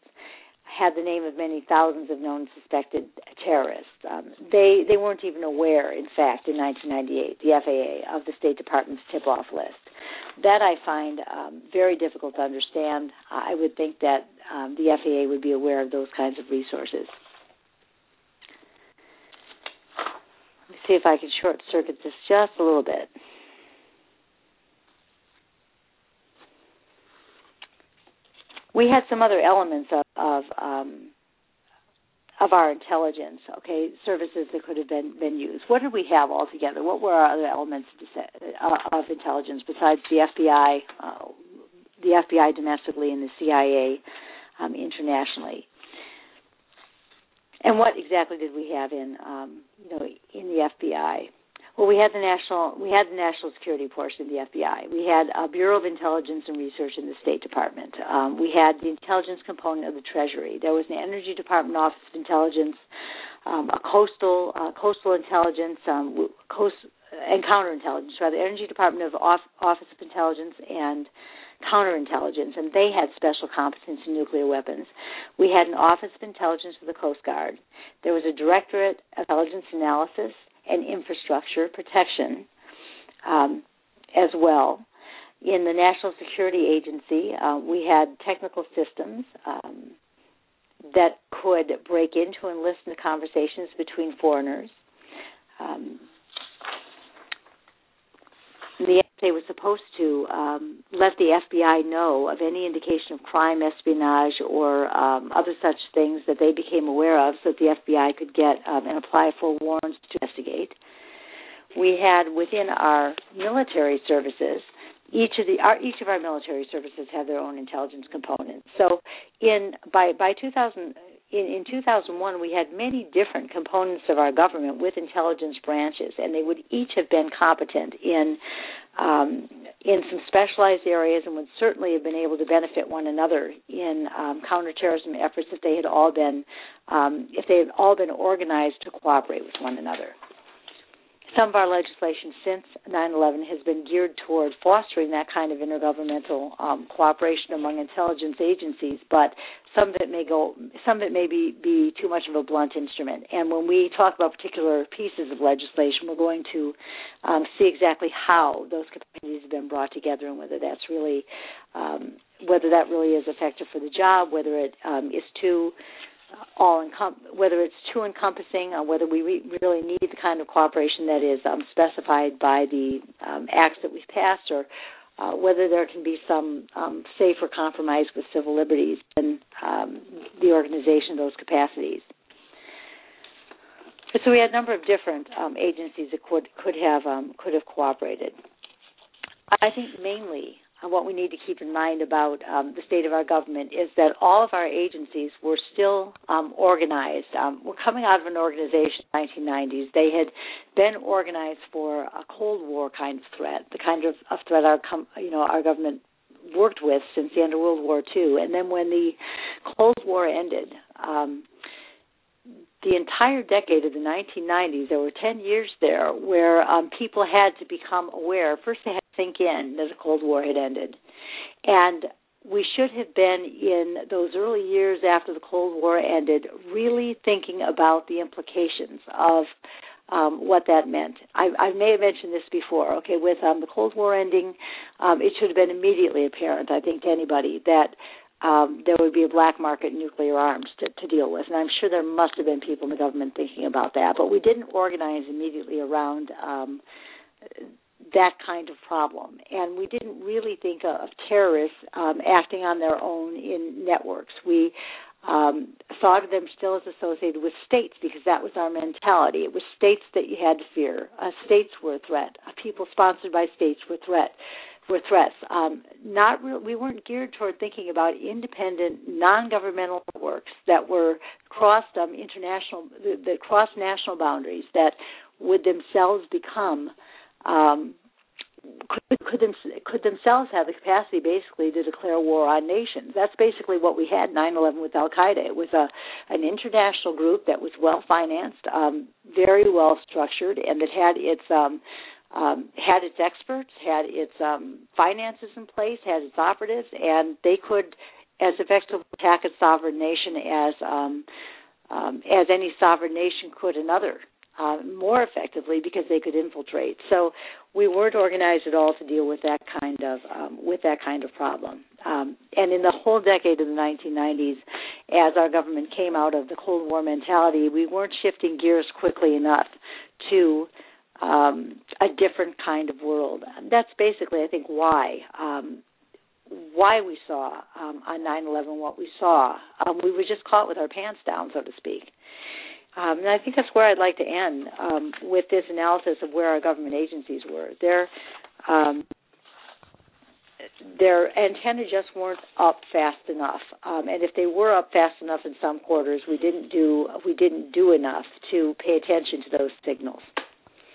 had the name of many thousands of known suspected terrorists. Um, they they weren't even aware, in fact, in 1998, the FAA of the State Department's tip-off list. That I find um, very difficult to understand. I would think that um, the FAA would be aware of those kinds of resources. Let me see if I can short circuit this just a little bit. We had some other elements of of, um, of our intelligence. Okay, services that could have been been used. What did we have altogether? What were our other elements uh, of intelligence besides the FBI, uh, the FBI domestically, and the CIA um, internationally? And what exactly did we have in um, you know in the FBI? Well, we had the national we had the national security portion of the FBI. We had a Bureau of Intelligence and Research in the State Department. Um, we had the intelligence component of the Treasury. There was an Energy Department Office of Intelligence, um, a coastal uh, coastal intelligence, um, coast and counterintelligence. Rather, Energy Department of Office of Intelligence and counterintelligence, and they had special competence in nuclear weapons. We had an Office of Intelligence for the Coast Guard. There was a Directorate of Intelligence Analysis and infrastructure protection um, as well. In the National Security Agency, uh, we had technical systems um, that could break into and listen to conversations between foreigners. Um, the NSA was supposed to um, let the FBI know of any indication of crime, espionage, or um, other such things that they became aware of, so that the FBI could get um, and apply for warrants to investigate. We had within our military services, each of the our, each of our military services had their own intelligence components. So in by by 2000 in, in 2001, we had many different components of our government with intelligence branches, and they would each have been competent in um, in some specialized areas, and would certainly have been able to benefit one another in um, counterterrorism efforts if they had all been um, if they had all been organized to cooperate with one another some of our legislation since 9/11 has been geared toward fostering that kind of intergovernmental um, cooperation among intelligence agencies, but some of it may go, some of it may be, be too much of a blunt instrument. And when we talk about particular pieces of legislation, we're going to um, see exactly how those capacities have been brought together and whether that's really, um, whether that really is effective for the job, whether it um, is too all encom- whether it's too encompassing, or whether we re- really need the kind of cooperation that is um, specified by the um, acts that we've passed, or uh, whether there can be some um, safer compromise with civil liberties and um, the organization of those capacities. So we had a number of different um, agencies that could could have um, could have cooperated. I think mainly what we need to keep in mind about um, the state of our government is that all of our agencies were still um, organized. Um, we're coming out of an organization in the 1990s. They had been organized for a Cold War kind of threat, the kind of, of threat our com- you know our government worked with since the end of World War II. And then when the Cold War ended. Um, the entire decade of the 1990s, there were 10 years there where um, people had to become aware. First, they had sink in that the Cold War had ended. And we should have been in those early years after the Cold War ended really thinking about the implications of um, what that meant. I, I may have mentioned this before. Okay, with um, the Cold War ending, um, it should have been immediately apparent, I think, to anybody that um, there would be a black market in nuclear arms to, to deal with. And I'm sure there must have been people in the government thinking about that, but we didn't organize immediately around um, that kind of problem. And we didn't really think of terrorists um, acting on their own in networks. We um, thought of them still as associated with states because that was our mentality. It was states that you had to fear. Uh, states were a threat. Uh, people sponsored by states were a threat were threats. Um, not we weren't geared toward thinking about independent, non-governmental networks that were crossed um, international, that crossed national boundaries that would themselves become um, could could, them, could themselves have the capacity basically to declare war on nations. That's basically what we had 9/11 with Al Qaeda. It was a an international group that was well financed, um, very well structured, and that had its um, um, had its experts, had its um, finances in place, had its operatives, and they could as effectively attack a sovereign nation as um, um, as any sovereign nation could another uh, more effectively because they could infiltrate. So we weren't organized at all to deal with that kind of um, with that kind of problem. Um, and in the whole decade of the 1990s, as our government came out of the Cold War mentality, we weren't shifting gears quickly enough to um, a different kind of world. That's basically, I think, why um, why we saw um, on 9/11 what we saw. Um, we were just caught with our pants down, so to speak. Um, and I think that's where I'd like to end um, with this analysis of where our government agencies were. Their um, their antennae just weren't up fast enough, um, and if they were up fast enough in some quarters, we didn't do we didn't do enough to pay attention to those signals.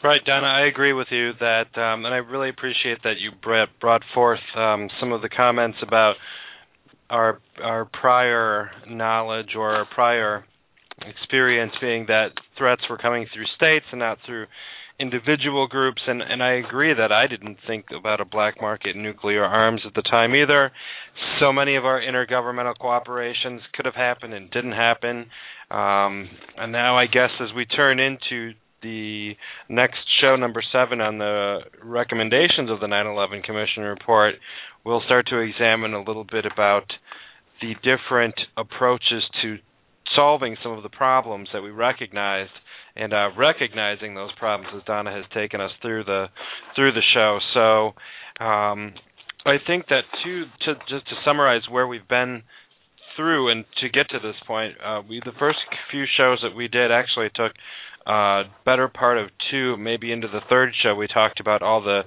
Right, Donna, I agree with you that, um, and I really appreciate that you brought forth um, some of the comments about our our prior knowledge or our prior experience being that threats were coming through states and not through individual groups and and I agree that I didn't think about a black market in nuclear arms at the time either. So many of our intergovernmental cooperations could have happened and didn't happen. Um, and now I guess as we turn into the next show number 7 on the recommendations of the 9/11 Commission report, we'll start to examine a little bit about the different approaches to solving some of the problems that we recognized and uh, recognizing those problems as Donna has taken us through the through the show. So um, I think that to, to just to summarize where we've been through and to get to this point, uh, we the first few shows that we did actually took uh, better part of two, maybe into the third show. We talked about all the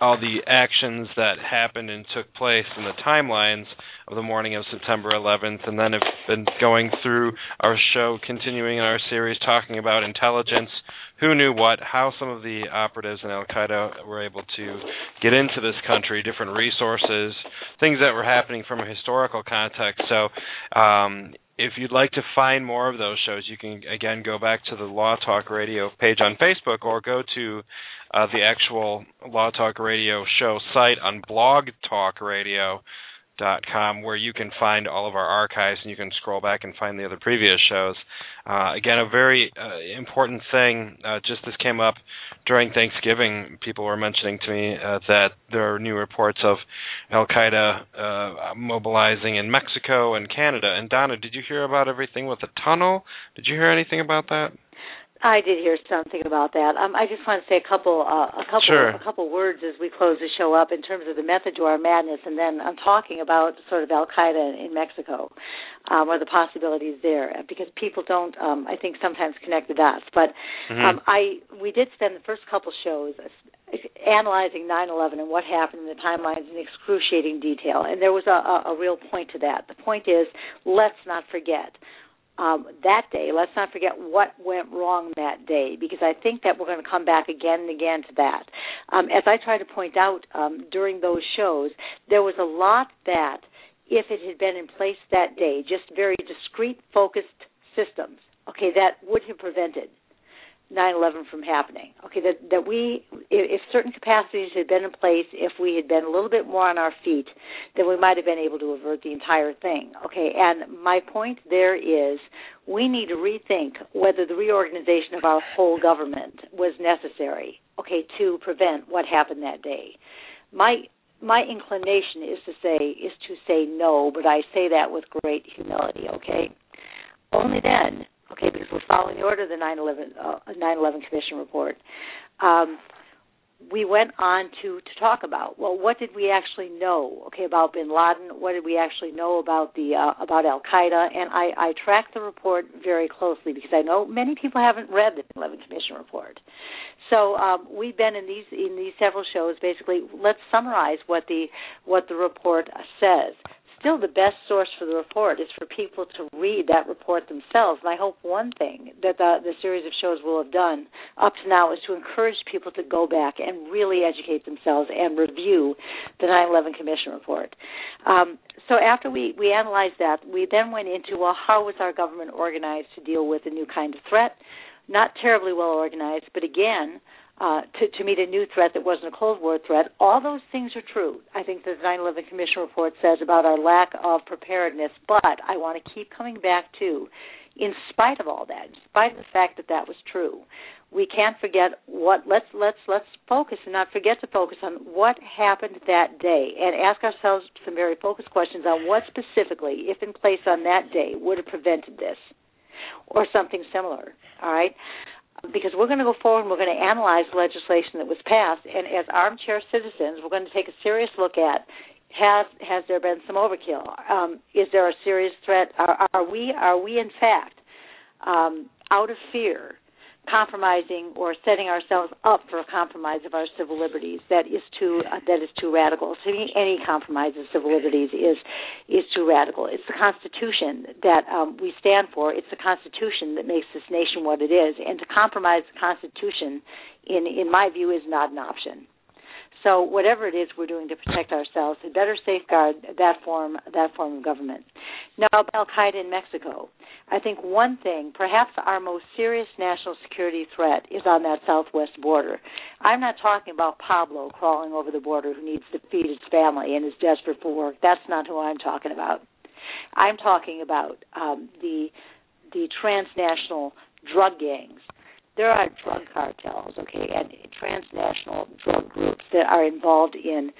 all the actions that happened and took place and the timelines of the morning of September 11th, and then have been going through our show, continuing our series talking about intelligence, who knew what, how some of the operatives in Al Qaeda were able to get into this country, different resources, things that were happening from a historical context. So, um, if you'd like to find more of those shows, you can again go back to the Law Talk Radio page on Facebook or go to uh, the actual Law Talk Radio show site on Blog Talk Radio dot com where you can find all of our archives and you can scroll back and find the other previous shows. Uh, again, a very uh, important thing. Uh, just this came up during Thanksgiving. People were mentioning to me uh, that there are new reports of Al Qaeda uh, mobilizing in Mexico and Canada. And Donna, did you hear about everything with the tunnel? Did you hear anything about that? I did hear something about that. Um, I just want to say a couple, uh, a couple, sure. a couple words as we close the show up in terms of the method to our madness, and then I'm talking about sort of Al Qaeda in Mexico, um, or the possibilities there, because people don't, um, I think, sometimes connect the dots. But mm-hmm. um, I, we did spend the first couple shows analyzing 9/11 and what happened in the timelines in excruciating detail, and there was a, a, a real point to that. The point is, let's not forget um, that day. Let's not forget what went wrong that day, because I think that we're going to come back again and again to that. Um, as I try to point out um, during those shows, there was a lot that, if it had been in place that day, just very discrete, focused systems, okay, that would have prevented 9/11 from happening. Okay, that that we if certain capacities had been in place, if we had been a little bit more on our feet, then we might have been able to avert the entire thing. Okay, and my point there is we need to rethink whether the reorganization of our whole government was necessary. Okay, to prevent what happened that day. My my inclination is to say is to say no, but I say that with great humility. Okay, only then okay, because we're following the order of the 9/11 uh, 9/11 Commission report. Um, we went on to to talk about well, what did we actually know? Okay, about Bin Laden. What did we actually know about the uh, about Al Qaeda? And I, I tracked the report very closely because I know many people haven't read the 11 Commission report. So um, we've been in these in these several shows. Basically, let's summarize what the what the report says still the best source for the report is for people to read that report themselves. And I hope one thing that the, the series of shows will have done up to now is to encourage people to go back and really educate themselves and review the 9/11 Commission report. Um, so after we we analyzed that, we then went into well, how was our government organized to deal with a new kind of threat? Not terribly well organized, but again uh, to, to meet a new threat that wasn't a Cold War threat. All those things are true. I think the 9/11 Commission report says about our lack of preparedness. But I want to keep coming back to, in spite of all that, in spite of the fact that that was true, we can't forget what. Let's let's let's focus and not forget to focus on what happened that day, and ask ourselves some very focused questions on what specifically, if in place on that day, would have prevented this, or something similar. All right because we're going to go forward and we're going to analyze legislation that was passed, and as armchair citizens, we're going to take a serious look at has has there been some overkill? Um, is there a serious threat? Are, are we are we in fact um, out of fear compromising or setting ourselves up for a compromise of our civil liberties that is too uh, that is too radical. Me, any compromise of civil liberties is is too radical. It's the Constitution that um, we stand for. It's the Constitution that makes this nation what it is, and to compromise the Constitution, in in my view, is not an option. So whatever it is we're doing to protect ourselves, we better safeguard that form that form of government. Now, Al Qaeda in Mexico. I think one thing, perhaps our most serious national security threat, is on that southwest border. I'm not talking about Pablo crawling over the border who needs to feed his family and is desperate for work. That's not who I'm talking about. I'm talking about um, the the transnational drug gangs there are drug cartels, okay, and transnational drug groups that are involved in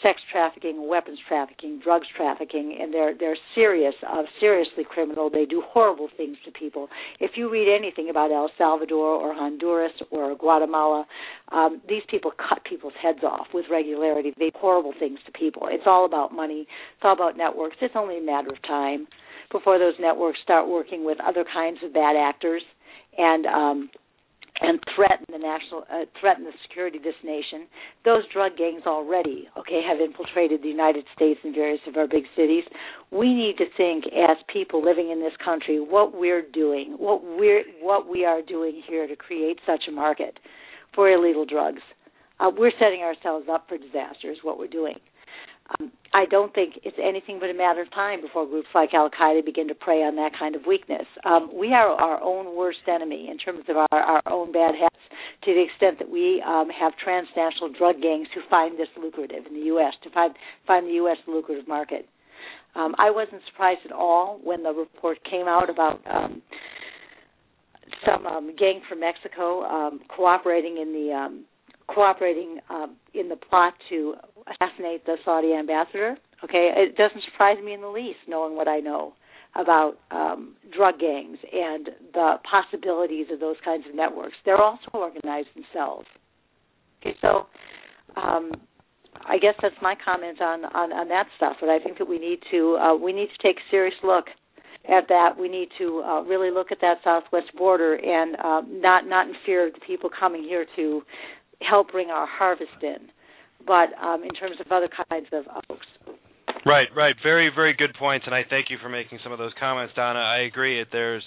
sex trafficking, weapons trafficking, drugs trafficking, and they're they're serious, uh, seriously criminal. They do horrible things to people. If you read anything about El Salvador or Honduras or Guatemala, um, these people cut people's heads off with regularity. They do horrible things to people. It's all about money. It's all about networks. It's only a matter of time before those networks start working with other kinds of bad actors and um and threaten the national uh, threaten the security of this nation. Those drug gangs already, okay, have infiltrated the United States and various of our big cities. We need to think as people living in this country what we're doing, what we're what we are doing here to create such a market for illegal drugs. Uh, we're setting ourselves up for disaster is what we're doing. Um, I don't think it's anything but a matter of time before groups like Al Qaeda begin to prey on that kind of weakness. Um, we are our own worst enemy in terms of our, our own bad habits, to the extent that we um, have transnational drug gangs who find this lucrative in the U.S. to find find the U.S. lucrative market. Um, I wasn't surprised at all when the report came out about um, some um, gang from Mexico um, cooperating in the um, cooperating um, in the plot to assassinate the Saudi ambassador. Okay, it doesn't surprise me in the least, knowing what I know about um, drug gangs and the possibilities of those kinds of networks. They're also organized themselves. Okay, so um, I guess that's my comment on, on on that stuff. But I think that we need to uh, we need to take a serious look at that. We need to uh, really look at that southwest border and uh, not not in fear of the people coming here to help bring our harvest in, but um, in terms of other kinds of oaks. Right, right. Very, very good points, and I thank you for making some of those comments, Donna. I agree. That there's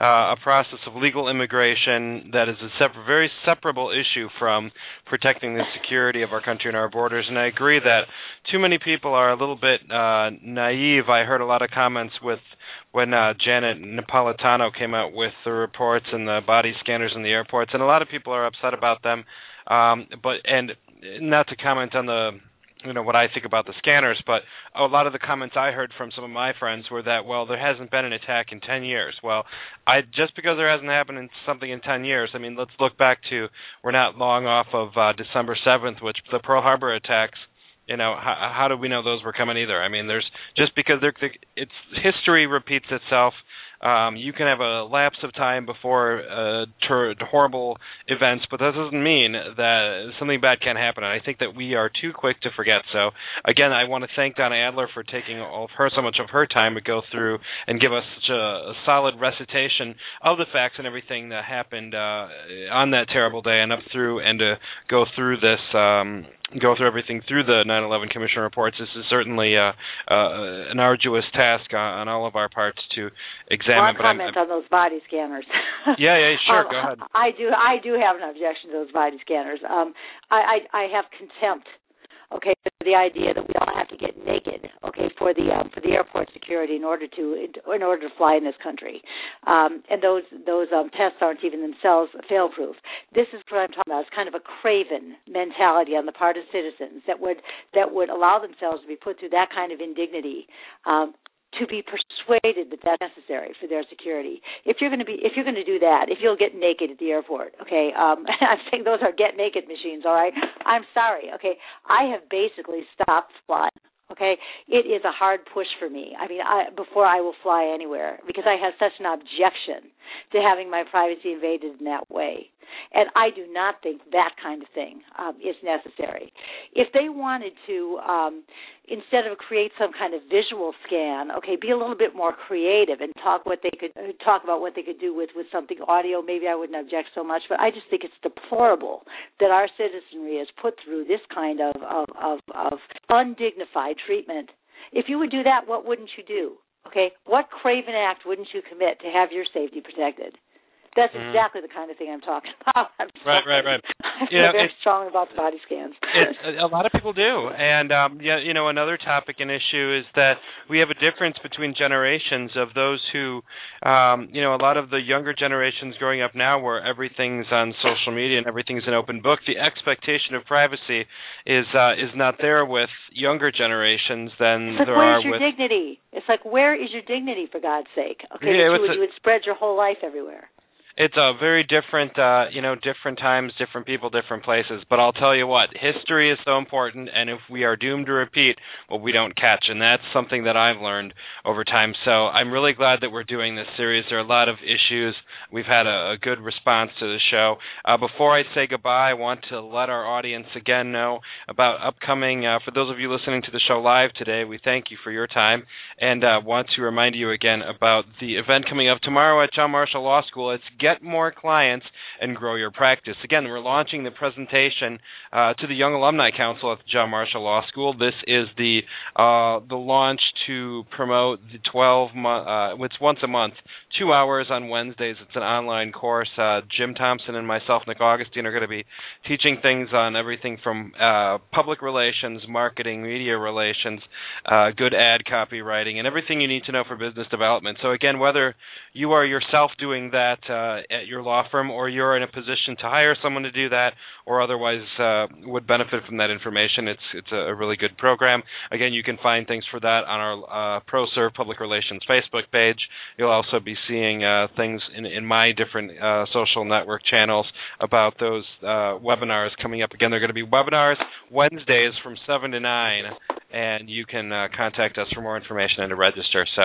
uh, a process of legal immigration that is a very separable issue from protecting the security of our country and our borders. And I agree that too many people are a little bit uh, naive. I heard a lot of comments with when uh, Janet Napolitano came out with the reports and the body scanners in the airports, and a lot of people are upset about them. Um, but and not to comment on the you know what I think about the scanners, but a lot of the comments I heard from some of my friends were that well there hasn't been an attack in 10 years. Well, I just because there hasn't happened in something in 10 years, I mean let's look back to we're not long off of uh, December 7th, which the Pearl Harbor attacks. You know how, how do we know those were coming either? I mean, there's just because they're, it's history repeats itself um, you can have a lapse of time before uh, ter- horrible events, but that doesn't mean that something bad can't happen. And I think that we are too quick to forget. So again, I want to thank Donna Adler for taking all of her so much of her time to go through and give us such a, a solid recitation of the facts and everything that happened uh, on that terrible day and up through and to go through this. Um, go through everything through the 9/11 Commission reports. This is certainly uh, uh, an arduous task on, on, all of our parts to examine. Well, comment on those body scanners. yeah, yeah, sure. um, go ahead. I do, I do have an objection to those body scanners. Um, I, I, I have contempt okay the idea that we all have to get naked okay for the um, for the airport security in order to in order to fly in this country. Um, and those those um, tests aren't even themselves fail proof this is what i'm talking about. It's kind of a craven mentality on the part of citizens that would that would allow themselves to be put through that kind of indignity um, to be persuaded that that's necessary for their security. If you're going to be, if you're going to do that, if you'll get naked at the airport, okay, um, I'm saying those are get naked machines. All right, I'm sorry. Okay, I have basically stopped flying. Okay, it is a hard push for me. I mean, I, before I will fly anywhere because I have such an objection to having my privacy invaded in that way. And I do not think that kind of thing um, is necessary. If they wanted to, um, instead of create some kind of visual scan, okay, be a little bit more creative and talk what they could uh, talk about what they could do with with something audio. Maybe I wouldn't object so much, but I just think it's deplorable that our citizenry is put through this kind of of, of, of undignified treatment. If you would do that, what wouldn't you do? Okay, what craven act wouldn't you commit to have your safety protected? That's mm-hmm. exactly the kind of thing I'm talking about. I'm right, right, right. You know, very strong about the body scans. a lot of people do, and um, yeah, you know, another topic and issue is that we have a difference between generations of those who, um, you know, a lot of the younger generations growing up now, where everything's on social media and everything's an open book. The expectation of privacy is uh, is not there with younger generations than like, there are with. Where's your dignity? It's like, where is your dignity, for God's sake? Okay, yeah, you, would, a, you would spread your whole life everywhere it's a very different uh you know different times different people different places. But i'll tell you what history is so important and if we are doomed to repeat what we don't catch. And that's something that i've learned over time. So i'm really glad that we're doing this series. There are a lot of issues. We've had a, a good response to the show. Uh, before i say goodbye i want to let our audience again know about upcoming uh, for those of you listening to the show live today we thank you for your time. And uh, want to remind you again about the event coming up tomorrow at john marshall law school. It's get more clients and grow your practice. Again, we're launching the presentation uh, to the Young Alumni Council at the John Marshall Law School. This is the uh, the launch to promote the 12 month. Uh, it's once a month, two hours on Wednesdays. It's an online course. Uh, Jim Thompson and myself, Nick Augustine, are going to be teaching things on everything from uh, public relations, marketing, media relations, uh, good ad copywriting, and everything you need to know for business development. So again, whether you are yourself doing that uh, at your law firm, or you're in a position to hire someone to do that, or otherwise uh, would benefit from that information, it's it's a really good program. Again, you can find things for that on our uh, ProServe Public Relations Facebook page. You'll also be seeing uh, things in, in my different uh, social network channels about those uh, webinars coming up. Again, they're going to be webinars Wednesdays from 7 to 9, and you can uh, contact us for more information and to register. So,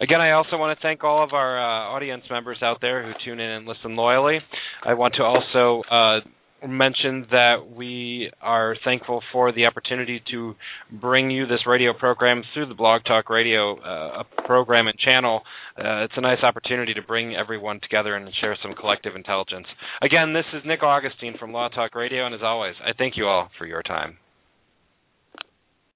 again, I also want to thank all of our uh, audience members out there who tune in and listen loyally. I want to also uh, mentioned that we are thankful for the opportunity to bring you this radio program through the Blog Talk Radio uh, program and channel. Uh, it's a nice opportunity to bring everyone together and share some collective intelligence. Again, this is Nick Augustine from Law Talk Radio, and as always, I thank you all for your time.